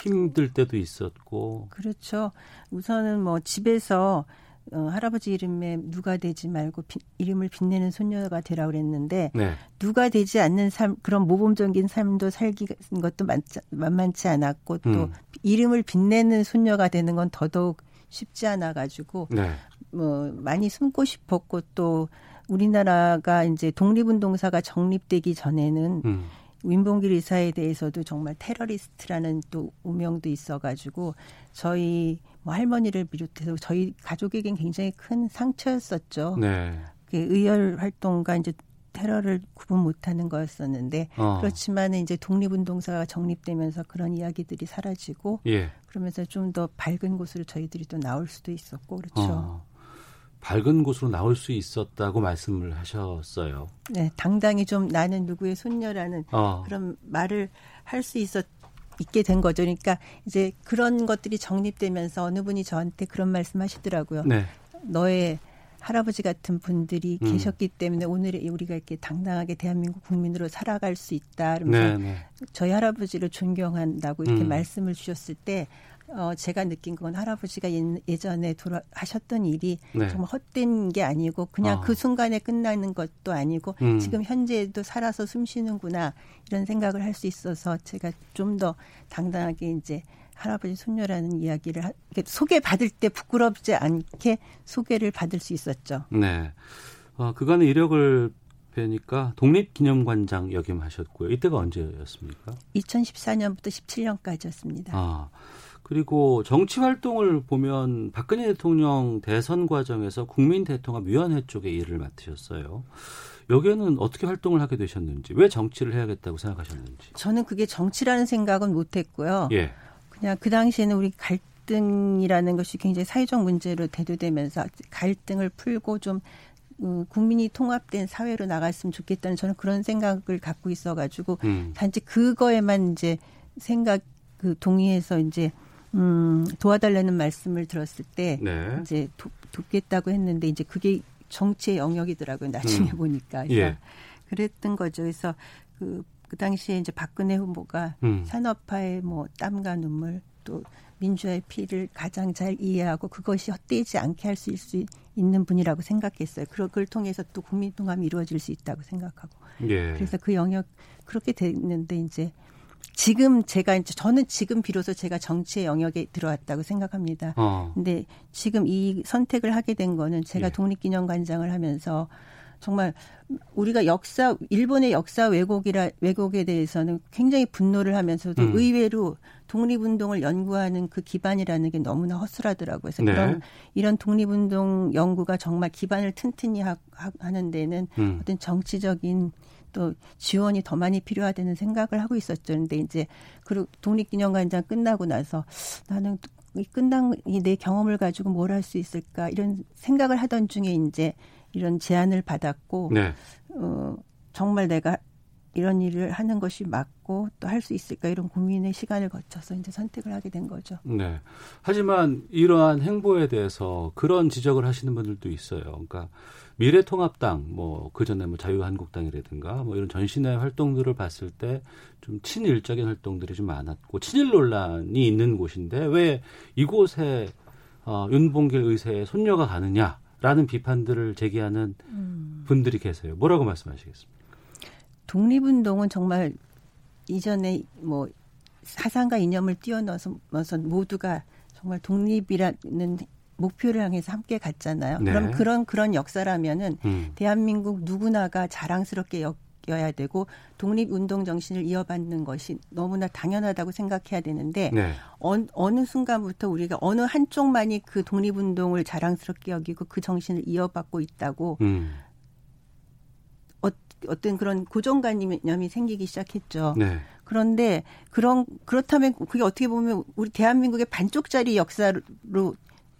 힘들 때도 있었고 그렇죠. 우선은 뭐 집에서 어, 할아버지 이름에 누가 되지 말고 비- 이름을 빛내는 손녀가 되라 그랬는데 네. 누가 되지 않는 삶 그런 모범적인 삶도 살기 것도 많지, 만만치 않았고 또 음. 이름을 빛내는 손녀가 되는 건 더더욱 쉽지 않아 가지고 네. 뭐 많이 숨고 싶었고 또 우리나라가 이제 독립운동사가 정립되기 전에는 음. 윤봉길 의사에 대해서도 정말 테러리스트라는 또 오명도 있어가지고 저희 뭐 할머니를 비롯해서 저희 가족에겐 굉장히 큰 상처였었죠. 네. 그 의열 활동과 이제 테러를 구분 못하는 거였었는데 어. 그렇지만 이제 독립운동사가 정립되면서 그런 이야기들이 사라지고 예. 그러면서 좀 더 밝은 곳으로 저희들이 또 나올 수도 있었고 그렇죠. 어. 밝은 곳으로 나올 수 있었다고 말씀을 하셨어요. 네, 당당히 좀 나는 누구의 손녀라는 어. 그런 말을 할 수 있었 있게 된 거죠. 그러니까 이제 그런 것들이 정립되면서 어느 분이 저한테 그런 말씀하시더라고요. 네. 너의 할아버지 같은 분들이 음. 계셨기 때문에 오늘 우리가 이렇게 당당하게 대한민국 국민으로 살아갈 수 있다. 그러면서 네, 네. 저희 할아버지를 존경한다고 이렇게 음. 말씀을 주셨을 때 어, 제가 느낀 건 할아버지가 예- 예전에 돌아 하셨던 일이 네. 정말 헛된 게 아니고 그냥 아. 그 순간에 끝나는 것도 아니고 음. 지금 현재에도 살아서 숨 쉬는구나 이런 생각을 할 수 있어서 제가 좀 더 당당하게 이제 할아버지 손녀라는 이야기를 하, 이렇게 소개 받을 때 부끄럽지 않게 소개를 받을 수 있었죠. 네. 어, 그간의 이력을 뵈니까 독립기념관장 역임하셨고요. 이때가 언제였습니까? 2014년부터 17년까지였습니다. 아, 그리고 정치 활동을 보면 박근혜 대통령 대선 과정에서 국민대통합위원회 쪽에 일을 맡으셨어요. 여기에는 어떻게 활동을 하게 되셨는지, 왜 정치를 해야겠다고 생각하셨는지. 저는 그게 정치라는 생각은 못했고요. 예. 그냥 그 당시에는 우리 갈등이라는 것이 굉장히 사회적 문제로 대두되면서 갈등을 풀고 좀 음, 국민이 통합된 사회로 나갔으면 좋겠다는 저는 그런 생각을 갖고 있어가지고 음. 단지 그거에만 이제 생각 그 동의해서 이제 음, 도와달라는 말씀을 들었을 때 네. 이제 도, 돕겠다고 했는데 이제 그게 정치의 영역이더라고요. 나중에 음. 보니까 그래서 예. 그랬던 거죠. 그래서 그, 그 당시에 이제 박근혜 후보가 음. 산업화의 뭐 땀과 눈물 또 민주화의 피를 가장 잘 이해하고 그것이 헛되지 않게 할 수 있는 분이라고 생각했어요. 그걸 통해서 또 국민 통합이 이루어질 수 있다고 생각하고. 예. 그래서 그 영역 그렇게 됐는데 이제 지금 제가 이제 저는 지금 비로소 제가 정치의 영역에 들어왔다고 생각합니다. 어. 근데 지금 이 선택을 하게 된 거는 제가 예. 독립기념관장을 하면서 정말 우리가 역사 일본의 역사 왜곡이라 왜곡에 대해서는 굉장히 분노를 하면서도 음. 의외로 독립운동을 연구하는 그 기반이라는 게 너무나 허술하더라고요. 그래서 네. 그런 이런 독립운동 연구가 정말 기반을 튼튼히 하, 는 데는 음. 어떤 정치적인 또 지원이 더 많이 필요하다는 생각을 하고 있었죠. 근데 이제 그리고 독립기념관장 끝나고 나서 나는 이 끝난 이 내 경험을 가지고 뭘 할 수 있을까 이런 생각을 하던 중에 이제 이런 제안을 받았고 네. 어, 정말 내가 이런 일을 하는 것이 맞고 또 할 수 있을까 이런 고민의 시간을 거쳐서 이제 선택을 하게 된 거죠. 네. 하지만 이러한 행보에 대해서 그런 지적을 하시는 분들도 있어요. 그러니까 미래통합당, 뭐, 그 전에 뭐 자유한국당이라든가 뭐 이런 전신의 활동들을 봤을 때 좀 친일적인 활동들이 좀 많았고 친일 논란이 있는 곳인데 왜 이곳에 어, 윤봉길 의세의 손녀가 가느냐라는 비판들을 제기하는 분들이 계세요. 뭐라고 말씀하시겠습니까? 독립운동은 정말 이전에 뭐 사상과 이념을 뛰어넘어서 모두가 정말 독립이라는 목표를 향해서 함께 갔잖아요. 네. 그럼 그런 그런 역사라면은 음. 대한민국 누구나가 자랑스럽게 여겨야 되고 독립 운동 정신을 이어받는 것이 너무나 당연하다고 생각해야 되는데 네. 어, 느 순간부터 우리가 어느 한쪽만이 그 독립 운동을 자랑스럽게 여기고 그 정신을 이어받고 있다고 음. 어, 어떤 그런 고정관념이 생기기 시작했죠. 네. 그런데 그런 그렇다면 그게 어떻게 보면 우리 대한민국의 반쪽짜리 역사로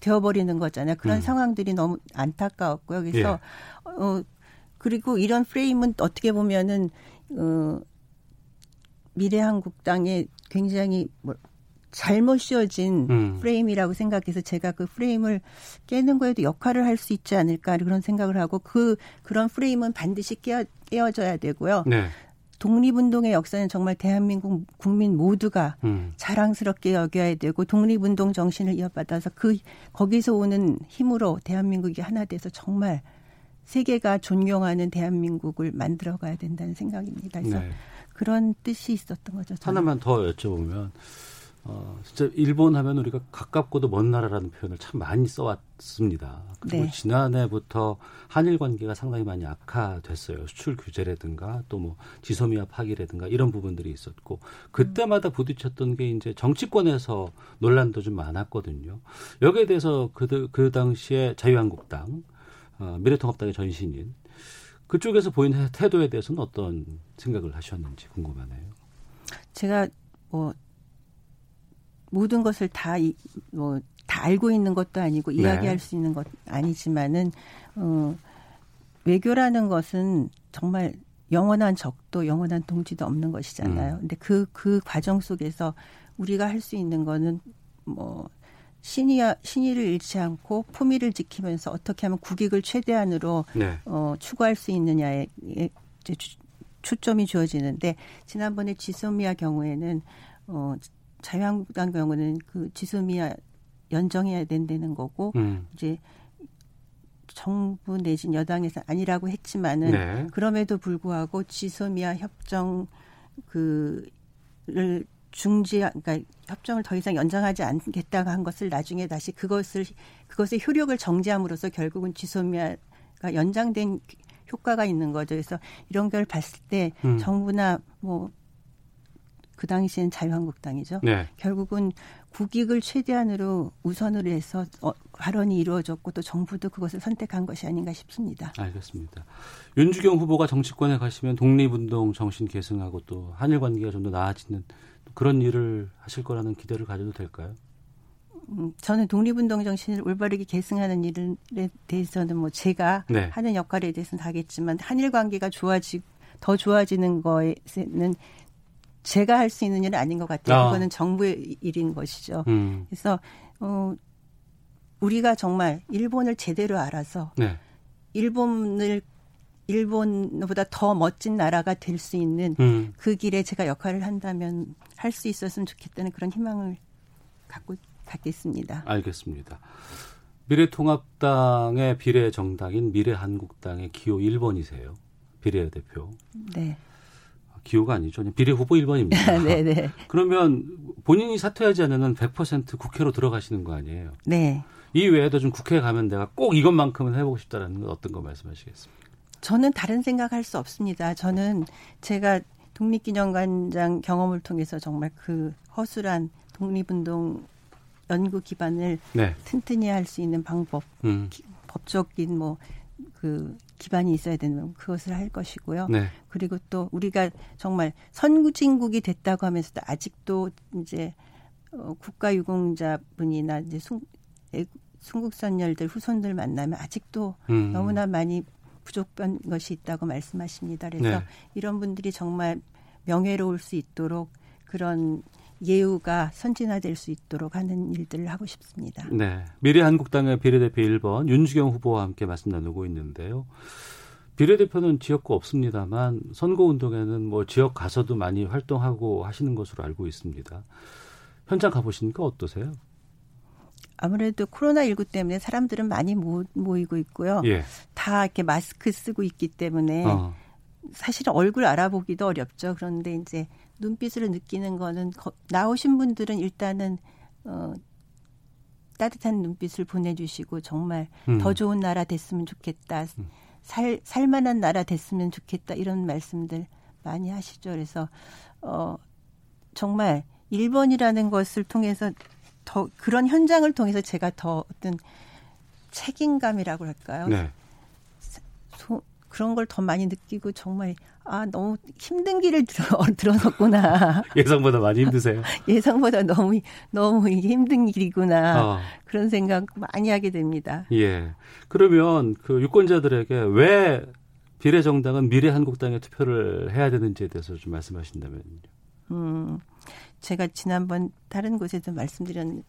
되어버리는 거잖아요. 그런 음. 상황들이 너무 안타까웠고요. 그래서 어 그리고 이런 프레임은 어떻게 보면은 어 미래한국당의 굉장히 뭐 잘못 씌워진 음. 프레임이라고 생각해서 제가 그 프레임을 깨는 거에도 역할을 할 수 있지 않을까 그런 생각을 하고 그 그런 프레임은 반드시 깨어, 깨어져야 되고요. 네. 독립운동의 역사는 정말 대한민국 국민 모두가 음. 자랑스럽게 여겨야 되고 독립운동 정신을 이어받아서 그 거기서 오는 힘으로 대한민국이 하나 돼서 정말 세계가 존경하는 대한민국을 만들어가야 된다는 생각입니다. 그래서 네. 그런 뜻이 있었던 거죠. 저는. 하나만 더 여쭤보면 어, 진짜 일본 하면 우리가 가깝고도 먼 나라라는 표현을 참 많이 써왔습니다. 그리고 네. 지난해부터 한일 관계가 상당히 많이 악화됐어요. 수출 규제라든가 또 뭐 지소미아 파기라든가 이런 부분들이 있었고 그때마다 부딪혔던 게 이제 정치권에서 논란도 좀 많았거든요. 여기에 대해서 그, 그 당시에 자유한국당, 어, 미래통합당의 전신인 그쪽에서 보이는 태도에 대해서는 어떤 생각을 하셨는지 궁금하네요. 제가 뭐 모든 것을 다 뭐 다 알고 있는 것도 아니고 네. 이야기할 수 있는 것 아니지만은 어, 외교라는 것은 정말 영원한 적도 영원한 동지도 없는 것이잖아요. 음. 근데 그그 과정 속에서 우리가 할 수 있는 거는 뭐 신의 신의를 잃지 않고 품위를 지키면서 어떻게 하면 국익을 최대한으로 네. 어, 추구할 수 있느냐에 이제 주- 초점이 주어지는데 지난번에 지소미아 경우에는 어, 자유한국당 경우는 그 지소미아 연정해야 된다는 거고 음. 이제 정부 내진 여당에서 아니라고 했지만은 네. 그럼에도 불구하고 지소미아 협정 그를 중지 그러니까 협정을 더 이상 연장하지 않겠다고 한 것을 나중에 다시 그것을 그것의 효력을 정지함으로써 결국은 지소미아가 연장된 효과가 있는 거죠. 그래서 이런 걸 봤을 때 음. 정부나 뭐 그 당시엔 자유한국당이죠. 네. 결국은 국익을 최대한으로 우선으로 해서 어, 발언이 이루어졌고 또 정부도 그것을 선택한 것이 아닌가 싶습니다. 알겠습니다. 윤주경 후보가 정치권에 가시면 독립운동 정신 계승하고 또 한일 관계가 좀 더 나아지는 그런 일을 하실 거라는 기대를 가져도 될까요? 음, 저는 독립운동 정신을 올바르게 계승하는 일에 대해서는 뭐 제가 네. 하는 역할에 대해서는 하겠지만 한일 관계가 좋아지 더 좋아지는 거에는 제가 할 수 있는 일은 아닌 것 같아요. 아. 그거는 정부의 일인 것이죠. 음. 그래서 어 우리가 정말 일본을 제대로 알아서 네. 일본을 일본보다 더 멋진 나라가 될 수 있는 음. 그 길에 제가 역할을 한다면 할 수 있었으면 좋겠다는 그런 희망을 갖고 갖겠습니다. 알겠습니다. 미래통합당의 비례 정당인 미래한국당의 기호 1번이세요. 비례대표. 네. 기호가 아니죠. 비례 후보 1번입니다. 네, 네. 그러면 본인이 사퇴하지 않으면 100% 국회로 들어가시는 거 아니에요? 네. 이 외에도 좀 국회에 가면 내가 꼭 이것만큼은 해보고 싶다라는 건 어떤 거 말씀하시겠습니까? 저는 다른 생각할 수 없습니다. 저는 제가 독립기념관장 경험을 통해서 정말 그 허술한 독립운동 연구 기반을 네. 튼튼히 할 수 있는 방법, 음. 기- 법적인 뭐 그 기반이 있어야 되는 그것을 할 것이고요. 네. 그리고 또 우리가 정말 선진국이 됐다고 하면서도 아직도 이제 어, 국가 유공자 분이나 이제 순, 애- 순국선열들 후손들 만나면 아직도 음. 너무나 많이 부족한 것이 있다고 말씀하십니다. 그래서 네. 이런 분들이 정말 명예로울 수 있도록 그런 예우가 선진화될 수 있도록 하는 일들을 하고 싶습니다. 네. 미래한국당의 비례대표 1번 윤주경 후보와 함께 말씀 나누고 있는데요. 비례대표는 지역구 없습니다만 선거운동에는 뭐 지역 가서도 많이 활동하고 하시는 것으로 알고 있습니다. 현장 가보시니까 어떠세요? 아무래도 코로나19 때문에 사람들은 많이 모, 모이고 있고요. 예. 다 이렇게 마스크 쓰고 있기 때문에 어. 사실은 얼굴 알아보기도 어렵죠. 그런데 이제 눈빛으로 느끼는 거는 거- 나오신 분들은 일단은 어 따뜻한 눈빛을 보내주시고 정말 음. 더 좋은 나라 됐으면 좋겠다. 음. 살 살만한 나라 됐으면 좋겠다. 이런 말씀들 많이 하시죠. 그래서 어 정말 1번이라는 것을 통해서 더 그런 현장을 통해서 제가 더 어떤 책임감이라고 할까요? 네. 소- 그런 걸 더 많이 느끼고 정말 아 너무 힘든 길을 들어, 들어섰구나 예상보다 많이 힘드세요? 예상보다 너무 너무 힘든 길이구나 어. 그런 생각 많이 하게 됩니다. 예. 그러면 그 유권자들에게 왜 비례정당은 미래한국당에 투표를 해야 되는지에 대해서 좀 말씀하신다면요. 음 제가 지난번 다른 곳에도 말씀드렸던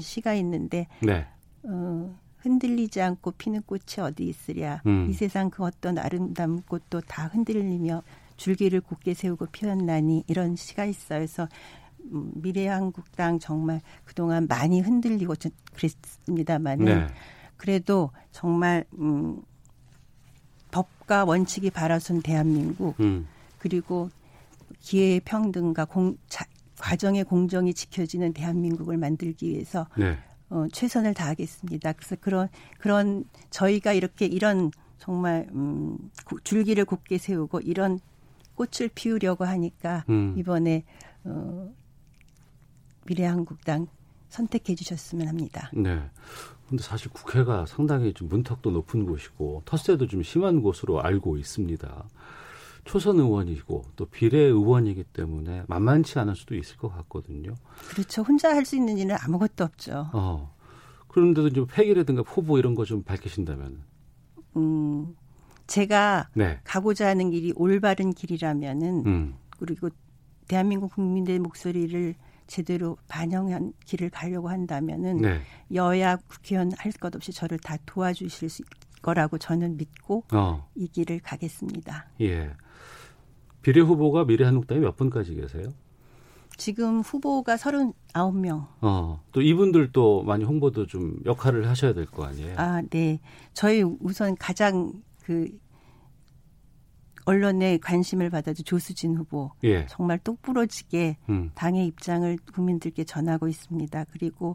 시가 있는데 네. 어, 흔들리지 않고 피는 꽃이 어디 있으랴 음. 이 세상 그 어떤 아름다운 꽃도 다 흔들리며 줄기를 곧게 세우고 피었나니 이런 시가 있어요. 그래서 음, 미래한국당 정말 그동안 많이 흔들리고 저- 그랬습니다만은 네. 그래도 정말 음, 법과 원칙이 바라선 대한민국 음. 그리고 기회의 평등과 공, 자, 과정의 공정이 지켜지는 대한민국을 만들기 위해서 네. 어, 최선을 다하겠습니다. 그래서 그런 그런 저희가 이렇게 이런 정말 음, 고- 줄기를 곧게 세우고 이런 꽃을 피우려고 하니까 음. 이번에 어, 미래한국당 선택해 주셨으면 합니다. 네. 근데 사실 국회가 상당히 좀 문턱도 높은 곳이고 텃세도 좀 심한 곳으로 알고 있습니다. 초선 의원이고 또 비례 의원이기 때문에 만만치 않을 수도 있을 것 같거든요. 그렇죠. 혼자 할 수 있는 일은 아무것도 없죠. 어. 그런데도 좀 폐기라든가 후보 이런 거 좀 밝히신다면. 음, 제가 네. 가고자 하는 길이 올바른 길이라면은 음. 그리고 대한민국 국민들의 목소리를 제대로 반영한 길을 가려고 한다면은 네. 여야 국회의원 할 것 없이 저를 다 도와주실 수 거라고 저는 믿고 어. 이 길을 가겠습니다. 예. 비례 후보가 미래한국당에 몇 분까지 계세요? 지금 후보가 39명. 어. 또 이분들도 많이 홍보도 좀 역할을 하셔야 될 거 아니에요? 아, 네. 저희 우선 가장 그 언론에 관심을 받아준 조수진 후보. 예. 정말 똑부러지게 음. 당의 입장을 국민들께 전하고 있습니다. 그리고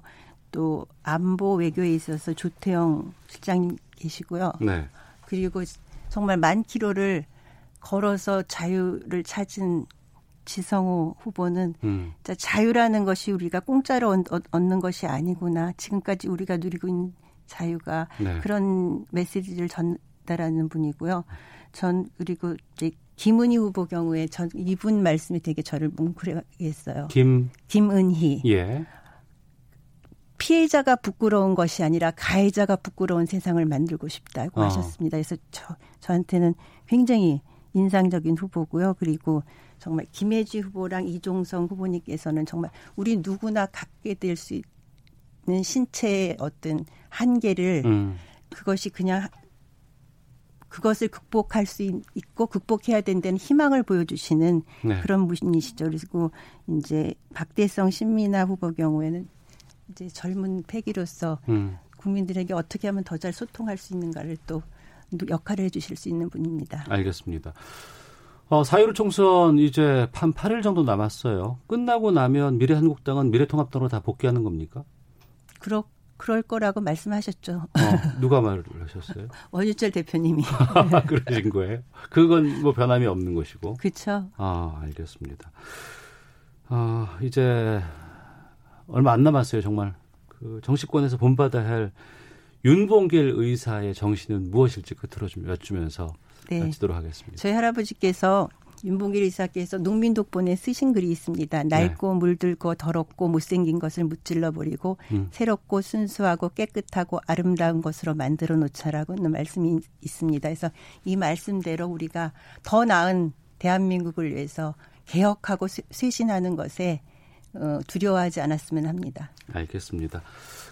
또 안보 외교에 있어서 조태영 실장님 계시고요. 네. 그리고 정말 만 킬로를 걸어서 자유를 찾은 지성호 후보는 음. 자, 자유라는 것이 우리가 공짜로 얻는 것이 아니구나. 지금까지 우리가 누리고 있는 자유가 네. 그런 메시지를 전달하는 분이고요. 전 그리고 이제 김은희 후보 경우에 전 이분 말씀이 되게 저를 뭉클하게 했어요. 김, 김은희 예. 피해자가 부끄러운 것이 아니라 가해자가 부끄러운 세상을 만들고 싶다고 어. 하셨습니다. 그래서 저 저한테는 굉장히 인상적인 후보고요. 그리고 정말 김혜지 후보랑 이종성 후보님께서는 정말 우리 누구나 갖게 될 수 있는 신체의 어떤 한계를 음. 그것이 그냥 그것을 극복할 수 있- 있고 극복해야 된다는 희망을 보여주시는 네. 그런 분이시죠. 그리고 이제 박대성 신민아 후보 경우에는 이제 젊은 패기로서 음. 국민들에게 어떻게 하면 더 잘 소통할 수 있는가를 또 역할을 해주실 수 있는 분입니다. 알겠습니다. 어, 4.15 총선 이제 한 8일 정도 남았어요. 끝나고 나면 미래한국당은 미래통합당으로 다 복귀하는 겁니까? 그러, 그럴 거라고 말씀하셨죠. 어, 누가 말을 하셨어요? 원유철 대표님이. 그러신 거예요? 그건 뭐 변함이 없는 것이고. 그렇죠. 아, 알겠습니다. 아, 이제 얼마 안 남았어요, 정말. 그 정치권에서 본받아야 할 윤봉길 의사의 정신은 무엇일지 끝으로 좀 여쭈면서 네. 마치도록 하겠습니다. 저희 할아버지께서 윤봉길 의사께서 농민 독본에 쓰신 글이 있습니다. 낡고 물들고 더럽고 못생긴 것을 무찔러 버리고 음. 새롭고 순수하고 깨끗하고 아름다운 것으로 만들어 놓자라고는 말씀이 있습니다. 그래서 이 말씀대로 우리가 더 나은 대한민국을 위해서 개혁하고 쇄- 쇄신하는 것에 어, 두려워하지 않았으면 합니다. 알겠습니다.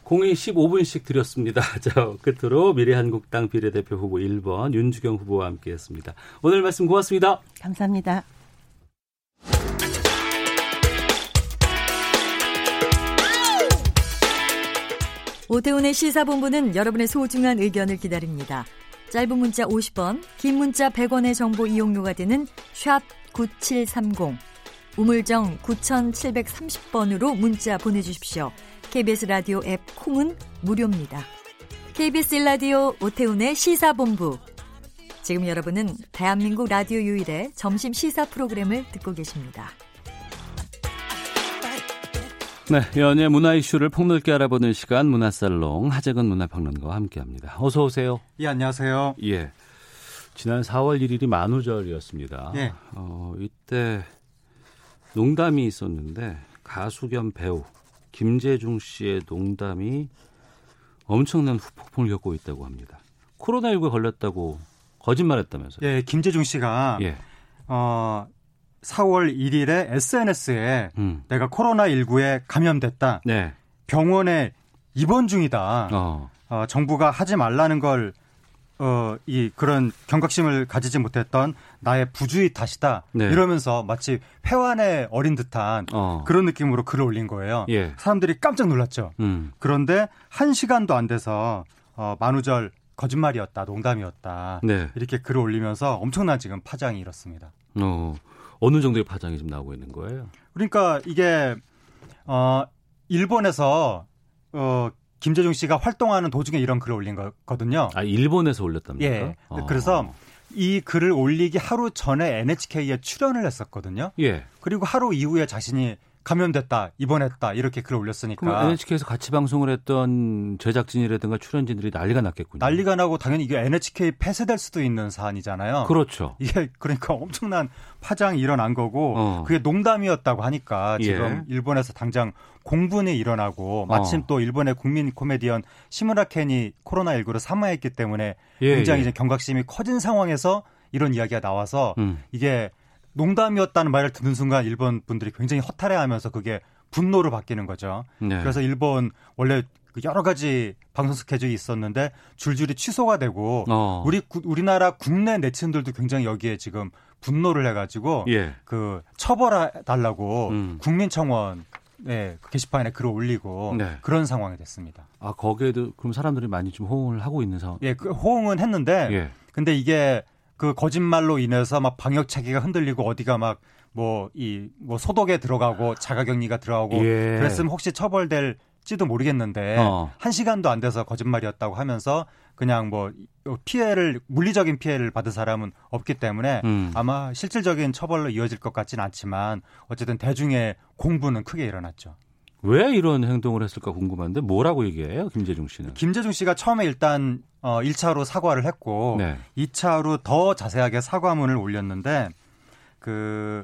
공이 15분씩 드렸습니다. 자, 끝으로 미래한국당 비례대표 후보 1번 윤주경 후보와 함께했습니다. 오늘 말씀 고맙습니다. 감사합니다. 오태훈의 시사본부는 여러분의 소중한 의견을 기다립니다. 짧은 문자 50원, 긴 문자 100원의 정보 이용료가 되는 샵 9730, 우물정 9730번으로 문자 보내주십시오. KBS 라디오 앱 콩은 무료입니다. KBS 라디오 오태훈의 시사본부. 지금 여러분은 대한민국 라디오 유일의 점심 시사 프로그램을 듣고 계십니다. 네, 연예 문화 이슈를 폭넓게 알아보는 시간 문화살롱 하재근 문화평론가와 함께합니다. 어서 오세요. 예, 안녕하세요. 예. 지난 4월 1일이 만우절이었습니다. 예. 어, 이때 농담이 있었는데 가수 겸 배우 김재중 씨의 농담이 엄청난 후폭풍을 겪고 있다고 합니다. 코로나19에 걸렸다고 거짓말했다면서요? 예, 김재중 씨가 예. 어 4월 1일에 SNS에 음. 내가 코로나19에 감염됐다. 네. 병원에 입원 중이다. 어. 어, 정부가 하지 말라는 걸 어, 이 그런 경각심을 가지지 못했던 나의 부주의 탓이다. 네. 이러면서 마치 회환에 어린 듯한 어. 그런 느낌으로 글을 올린 거예요. 예. 사람들이 깜짝 놀랐죠. 음. 그런데 한 시간도 안 돼서 어, 만우절 거짓말이었다, 농담이었다. 네. 이렇게 글을 올리면서 엄청난 지금 파장이 일었습니다. 어. 어느 정도의 파장이 좀 나오고 있는 거예요? 그러니까 이게 어 일본에서 어 김재중 씨가 활동하는 도중에 이런 글을 올린 거거든요. 아, 일본에서 올렸답니까? 예. 어. 그래서 이 글을 올리기 하루 전에 NHK에 출연을 했었거든요. 예. 그리고 하루 이후에 자신이 감염됐다, 입원했다 이렇게 글을 올렸으니까 그럼 NHK에서 같이 방송을 했던 제작진이라든가 출연진들이 난리가 났겠군요. 난리가 나고 당연히 이게 NHK 폐쇄될 수도 있는 사안이잖아요. 그렇죠. 이게 그러니까 엄청난 파장이 일어난 거고 어. 그게 농담이었다고 하니까 지금 예. 일본에서 당장 공분이 일어나고 마침 어. 또 일본의 국민 코미디언 시무라 켄이 코로나19를 사망했기 때문에 예, 굉장히 예. 이제 경각심이 커진 상황에서 이런 이야기가 나와서 음. 이게 농담이었다는 말을 듣는 순간 일본 분들이 굉장히 허탈해하면서 그게 분노로 바뀌는 거죠. 네. 그래서 일본 원래 그 여러 가지 방송 스케줄이 있었는데 줄줄이 취소가 되고 어. 우리 구- 우리나라 국내 네티즌들도 굉장히 여기에 지금 분노를 해가지고 예. 그 처벌해 달라고 음. 국민청원 네, 그 게시판에 글을 올리고 네. 그런 상황이 됐습니다. 아 거기에도 그럼 사람들이 많이 좀 호응을 하고 있는 상황. 예, 그 호응은 했는데 예. 근데 이게 그 거짓말로 인해서 막 방역 체계가 흔들리고 어디가 막 뭐이뭐 소독에 들어가고 자가격리가 들어가고 예. 그랬으면 혹시 처벌될 지도 모르겠는데 어. 한 시간도 안 돼서 거짓말이었다고 하면서 그냥 뭐 피해를 물리적인 피해를 받은 사람은 없기 때문에 음. 아마 실질적인 처벌로 이어질 것 같지는 않지만 어쨌든 대중의 공분은 크게 일어났죠. 왜 이런 행동을 했을까 궁금한데 뭐라고 얘기해요, 김재중 씨는? 김재중 씨가 처음에 일단 어 1차로 사과를 했고 네. 2차로 더 자세하게 사과문을 올렸는데 그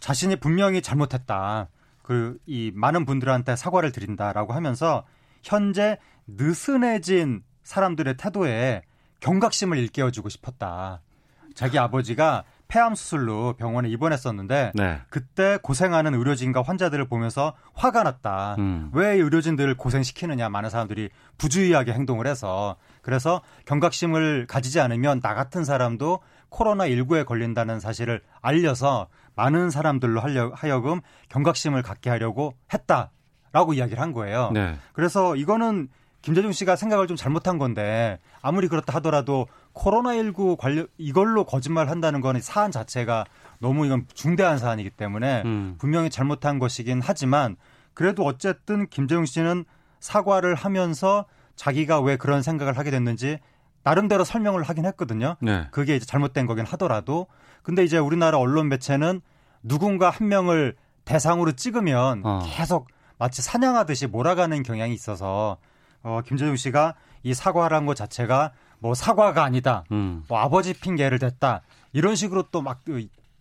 자신이 분명히 잘못했다. 그 이 많은 분들한테 사과를 드린다라고 하면서 현재 느슨해진 사람들의 태도에 경각심을 일깨워 주고 싶었다. 자기 아버지가 폐암 수술로 병원에 입원했었는데 네. 그때 고생하는 의료진과 환자들을 보면서 화가 났다. 음. 왜 의료진들을 고생시키느냐 많은 사람들이 부주의하게 행동을 해서 그래서 경각심을 가지지 않으면 나 같은 사람도 코로나 19에 걸린다는 사실을 알려서 많은 사람들로 하려, 하여금 경각심을 갖게 하려고 했다라고 이야기를 한 거예요. 네. 그래서 이거는 김재중 씨가 생각을 좀 잘못한 건데 아무리 그렇다 하더라도 코로나19 관련 이걸로 거짓말 한다는 거는 사안 자체가 너무 이건 중대한 사안이기 때문에 음. 분명히 잘못한 것이긴 하지만 그래도 어쨌든 김재웅 씨는 사과를 하면서 자기가 왜 그런 생각을 하게 됐는지 나름대로 설명을 하긴 했거든요. 네. 그게 이제 잘못된 거긴 하더라도 근데 이제 우리나라 언론 매체는 누군가 한 명을 대상으로 찍으면 어. 계속 마치 사냥하듯이 몰아가는 경향이 있어서 어, 김재중 씨가 이 사과를 한것 자체가 뭐 사과가 아니다. 음. 뭐 아버지 핑계를 댔다. 이런 식으로 또 막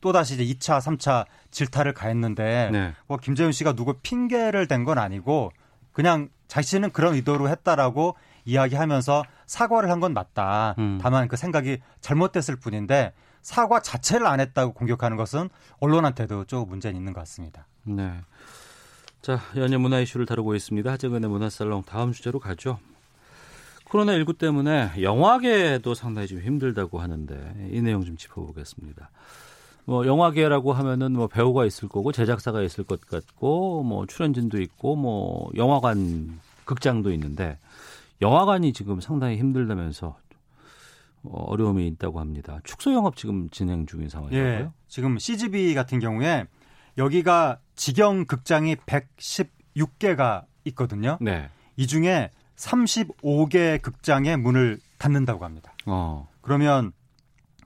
또다시 이제 2차, 3차 질타를 가했는데 네. 뭐 김재훈 씨가 누구 핑계를 댄 건 아니고 그냥 자신은 그런 의도로 했다라고 이야기하면서 사과를 한 건 맞다. 음. 다만 그 생각이 잘못됐을 뿐인데 사과 자체를 안 했다고 공격하는 것은 언론한테도 조금 문제는 있는 것 같습니다. 네. 자, 연예 문화 이슈를 다루고 있습니다. 하재근의 문화살롱 다음 주제로 가죠. 코로나19 때문에 영화계도 상당히 좀 힘들다고 하는데 이 내용 좀 짚어보겠습니다. 뭐 영화계라고 하면은 뭐 배우가 있을 거고 제작사가 있을 것 같고 뭐 출연진도 있고 뭐 영화관 극장도 있는데 영화관이 지금 상당히 힘들다면서 어, 어려움이 있다고 합니다. 축소 영업 지금 진행 중인 상황이고요. 예. 지금 CGV 같은 경우에 여기가 직영 극장이 116개가 있거든요. 네. 이 중에 35개 극장의 문을 닫는다고 합니다. 어. 그러면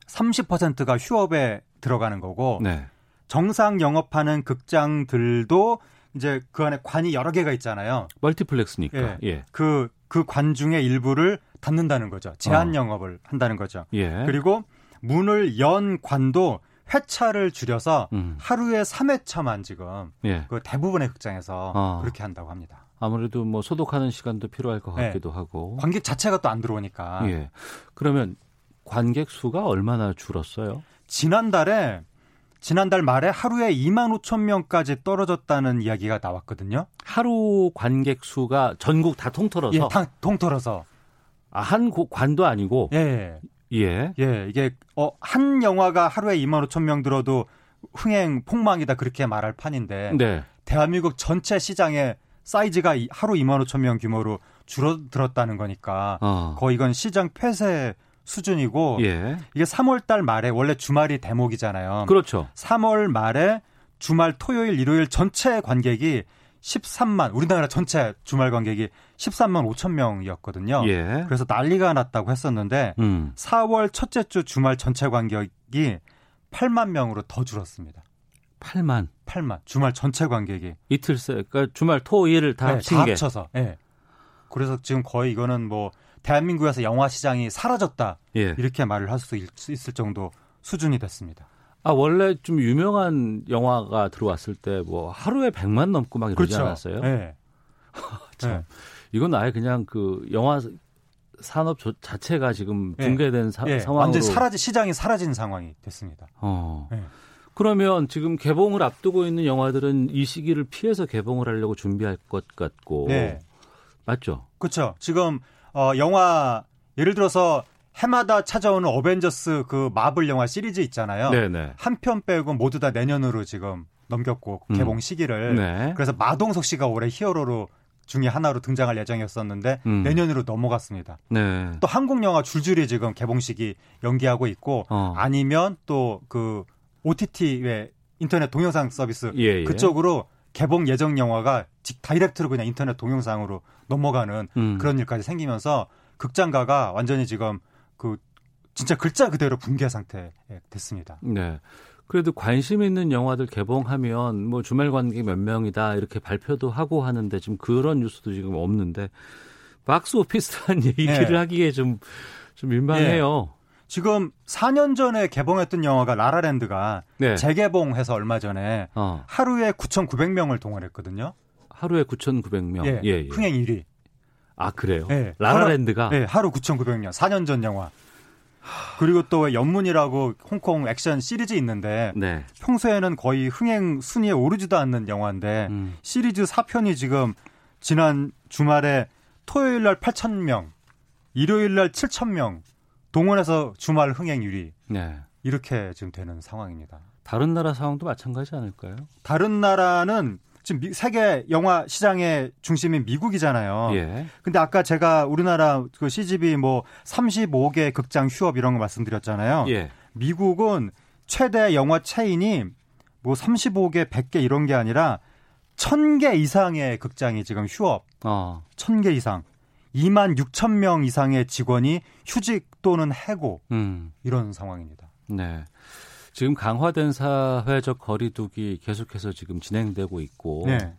30%가 휴업에 들어가는 거고 네. 정상 영업하는 극장들도 이제 그 안에 관이 여러 개가 있잖아요. 멀티플렉스니까. 예. 그, 그 관 중에 일부를 닫는다는 거죠. 제한 어. 영업을 한다는 거죠. 예. 그리고 문을 연 관도 회차를 줄여서 음. 하루에 3회차만 지금 예. 그 대부분의 극장에서 어. 그렇게 한다고 합니다. 아무래도 뭐 소독하는 시간도 필요할 것 네. 같기도 하고. 관객 자체가 또 안 들어오니까. 예. 그러면 관객 수가 얼마나 줄었어요? 지난달에 지난달 말에 하루에 2만 5천 명까지 떨어졌다는 이야기가 나왔거든요. 하루 관객 수가 전국 다 통틀어서 예, 다 통틀어서. 아, 한 고- 관도 아니고 예. 예. 예, 이게 어, 한 영화가 하루에 2만 5천 명 들어도 흥행 폭망이다 그렇게 말할 판인데 네. 대한민국 전체 시장의 사이즈가 이- 하루 2만 5천 명 규모로 줄어들었다는 거니까 어. 거의 이건 시장 폐쇄 수준이고 예. 이게 3월 달 말에 원래 주말이 대목이잖아요. 그렇죠. 3월 말에 주말 토요일 일요일 전체 관객이 13만 우리나라 전체 주말 관객이 13만 5천 명이었거든요. 예. 그래서 난리가 났다고 했었는데 음. 4월 첫째 주 주말 전체 관객이 8만 명으로 더 줄었습니다. 8만. 8만. 주말 전체 관객이. 이틀 새, 그러니까 주말 토, 일을 다 네, 합친 다 게. 합쳐서. 예. 그래서 지금 거의 이거는 뭐 대한민국에서 영화 시장이 사라졌다. 예. 이렇게 말을 할 수 있을 정도 수준이 됐습니다. 아, 원래 좀 유명한 영화가 들어왔을 때 뭐 하루에 100만 넘고 막 이러지 그렇죠. 않았어요? 예. 참. 예. 이건 아예 그냥 그 영화 산업 조- 자체가 지금 예. 붕괴된 사, 예, 상황으로 완전 사라지 시장이 사라진 상황이 됐습니다. 어. 예. 그러면 지금 개봉을 앞두고 있는 영화들은 이 시기를 피해서 개봉을 하려고 준비할 것 같고 네. 맞죠? 그렇죠. 지금 어, 영화 예를 들어서 해마다 찾아오는 어벤져스 그 마블 영화 시리즈 있잖아요. 네네. 한편 빼고 모두 다 내년으로 지금 넘겼고 음. 개봉 시기를 네. 그래서 마동석 씨가 올해 히어로로 중에 하나로 등장할 예정이었었는데 음. 내년으로 넘어갔습니다. 네. 또 한국 영화 줄줄이 지금 개봉식이 연기하고 있고 어. 아니면 또 그 OTT의 인터넷 동영상 서비스 예, 예. 그쪽으로 개봉 예정 영화가 직 다이렉트로 그냥 인터넷 동영상으로 넘어가는 음. 그런 일까지 생기면서 극장가가 완전히 지금 그 진짜 글자 그대로 붕괴 상태에 됐습니다. 네. 그래도 관심 있는 영화들 개봉하면 뭐 주말 관객 몇 명이다 이렇게 발표도 하고 하는데 지금 그런 뉴스도 지금 없는데 박스 오피스라는 얘기를 네. 하기에 좀, 좀 민망해요. 지금 4년 전에 개봉했던 영화가 라라랜드가 네. 재개봉해서 얼마 전에 어. 하루에 9,900명을 동원했거든요. 하루에 9,900명. 예, 예, 예. 흥행 1위. 아, 그래요? 예, 라라랜드가? 하루, 네, 하루 9,900명. 4년 전 영화. 그리고 또 연문이라고 홍콩 액션 시리즈 있는데 네. 평소에는 거의 흥행 순위에 오르지도 않는 영화인데 음. 시리즈 4편이 지금 지난 주말에 토요일 날 8,000명, 일요일 날 7,000명 동원해서 주말 흥행 1위. 네. 이렇게 지금 되는 상황입니다. 다른 나라 상황도 마찬가지 않을까요? 다른 나라는 지금 미- 세계 영화 시장의 중심인 미국이잖아요. 예. 근데 아까 제가 우리나라 그 CGV 뭐 35개 극장 휴업 이런 거 말씀드렸잖아요. 예. 미국은 최대 영화 체인이 뭐 35개, 100개 이런 게 아니라 1000개 이상의 극장이 지금 휴업. 어. 1000개 이상. 2만 6천 명 이상의 직원이 휴직 또는 해고 음. 이런 상황입니다. 네. 지금 강화된 사회적 거리두기 계속해서 지금 진행되고 있고 네.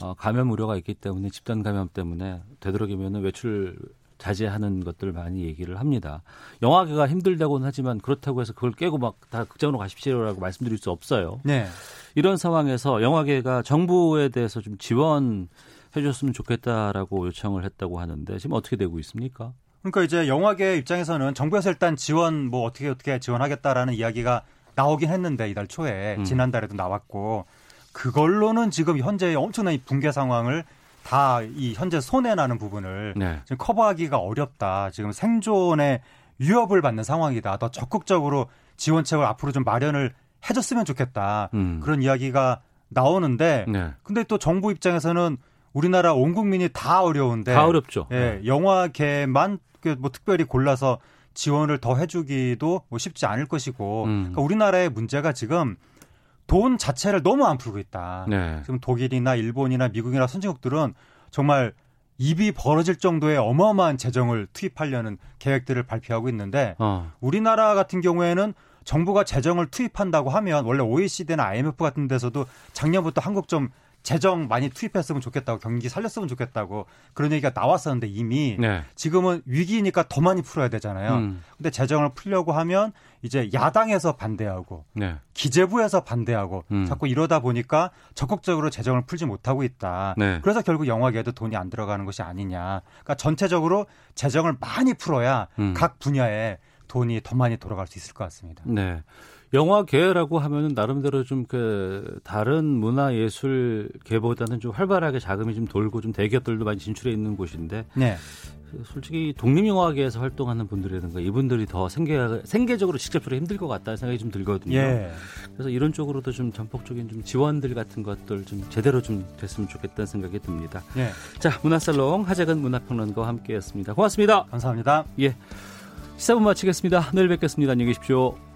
어, 감염 우려가 있기 때문에 집단 감염 때문에 되도록이면 외출 자제하는 것들 많이 얘기를 합니다. 영화계가 힘들다고는 하지만 그렇다고 해서 그걸 깨고 막 다 극장으로 가십시오라고 말씀드릴 수 없어요. 네. 이런 상황에서 영화계가 정부에 대해서 좀 지원해 줬으면 좋겠다라고 요청을 했다고 하는데 지금 어떻게 되고 있습니까? 그러니까 이제 영화계 입장에서는 정부에서 일단 지원 뭐 어떻게 어떻게 지원하겠다라는 이야기가 나오긴 했는데 이달 초에 음. 지난달에도 나왔고 그걸로는 지금 현재 엄청난 이 붕괴 상황을 다 이 현재 손해 나는 부분을 네. 지금 커버하기가 어렵다. 지금 생존에 위협을 받는 상황이다. 더 적극적으로 지원책을 앞으로 좀 마련을 해줬으면 좋겠다. 음. 그런 이야기가 나오는데 네. 근데 또 정부 입장에서는 우리나라 온 국민이 다 어려운데 다 어렵죠. 예, 영화계만 그뭐 특별히 골라서 지원을 더 해주기도 뭐 쉽지 않을 것이고 음. 그러니까 우리나라의 문제가 지금 돈 자체를 너무 안 풀고 있다. 네. 지금 독일이나 일본이나 미국이나 선진국들은 정말 입이 벌어질 정도의 어마어마한 재정을 투입하려는 계획들을 발표하고 있는데 어. 우리나라 같은 경우에는 정부가 재정을 투입한다고 하면 원래 OECD나 IMF 같은 데서도 작년부터 한국 좀 재정 많이 투입했으면 좋겠다고 경기 살렸으면 좋겠다고 그런 얘기가 나왔었는데 이미 네. 지금은 위기니까 더 많이 풀어야 되잖아요. 음. 근데 재정을 풀려고 하면 이제 야당에서 반대하고 네. 기재부에서 반대하고 음. 자꾸 이러다 보니까 적극적으로 재정을 풀지 못하고 있다. 네. 그래서 결국 영화계에도 돈이 안 들어가는 것이 아니냐. 그러니까 전체적으로 재정을 많이 풀어야 음. 각 분야에 돈이 더 많이 돌아갈 수 있을 것 같습니다. 네. 영화계라고 하면은 나름대로 좀 그 다른 문화 예술계보다는 좀 활발하게 자금이 좀 돌고 좀 대기업들도 많이 진출해 있는 곳인데 네. 솔직히 독립영화계에서 활동하는 분들이라든가 이분들이 더 생계 생계적으로 직접적으로 힘들 것 같다는 생각이 좀 들거든요. 예. 그래서 이런 쪽으로도 좀 전폭적인 좀 지원들 같은 것들 좀 제대로 좀 됐으면 좋겠다는 생각이 듭니다. 예. 자, 문화살롱 하재근 문화평론가와 함께했습니다. 고맙습니다. 감사합니다. 예. 시사분 마치겠습니다. 내일 뵙겠습니다. 안녕히 계십시오.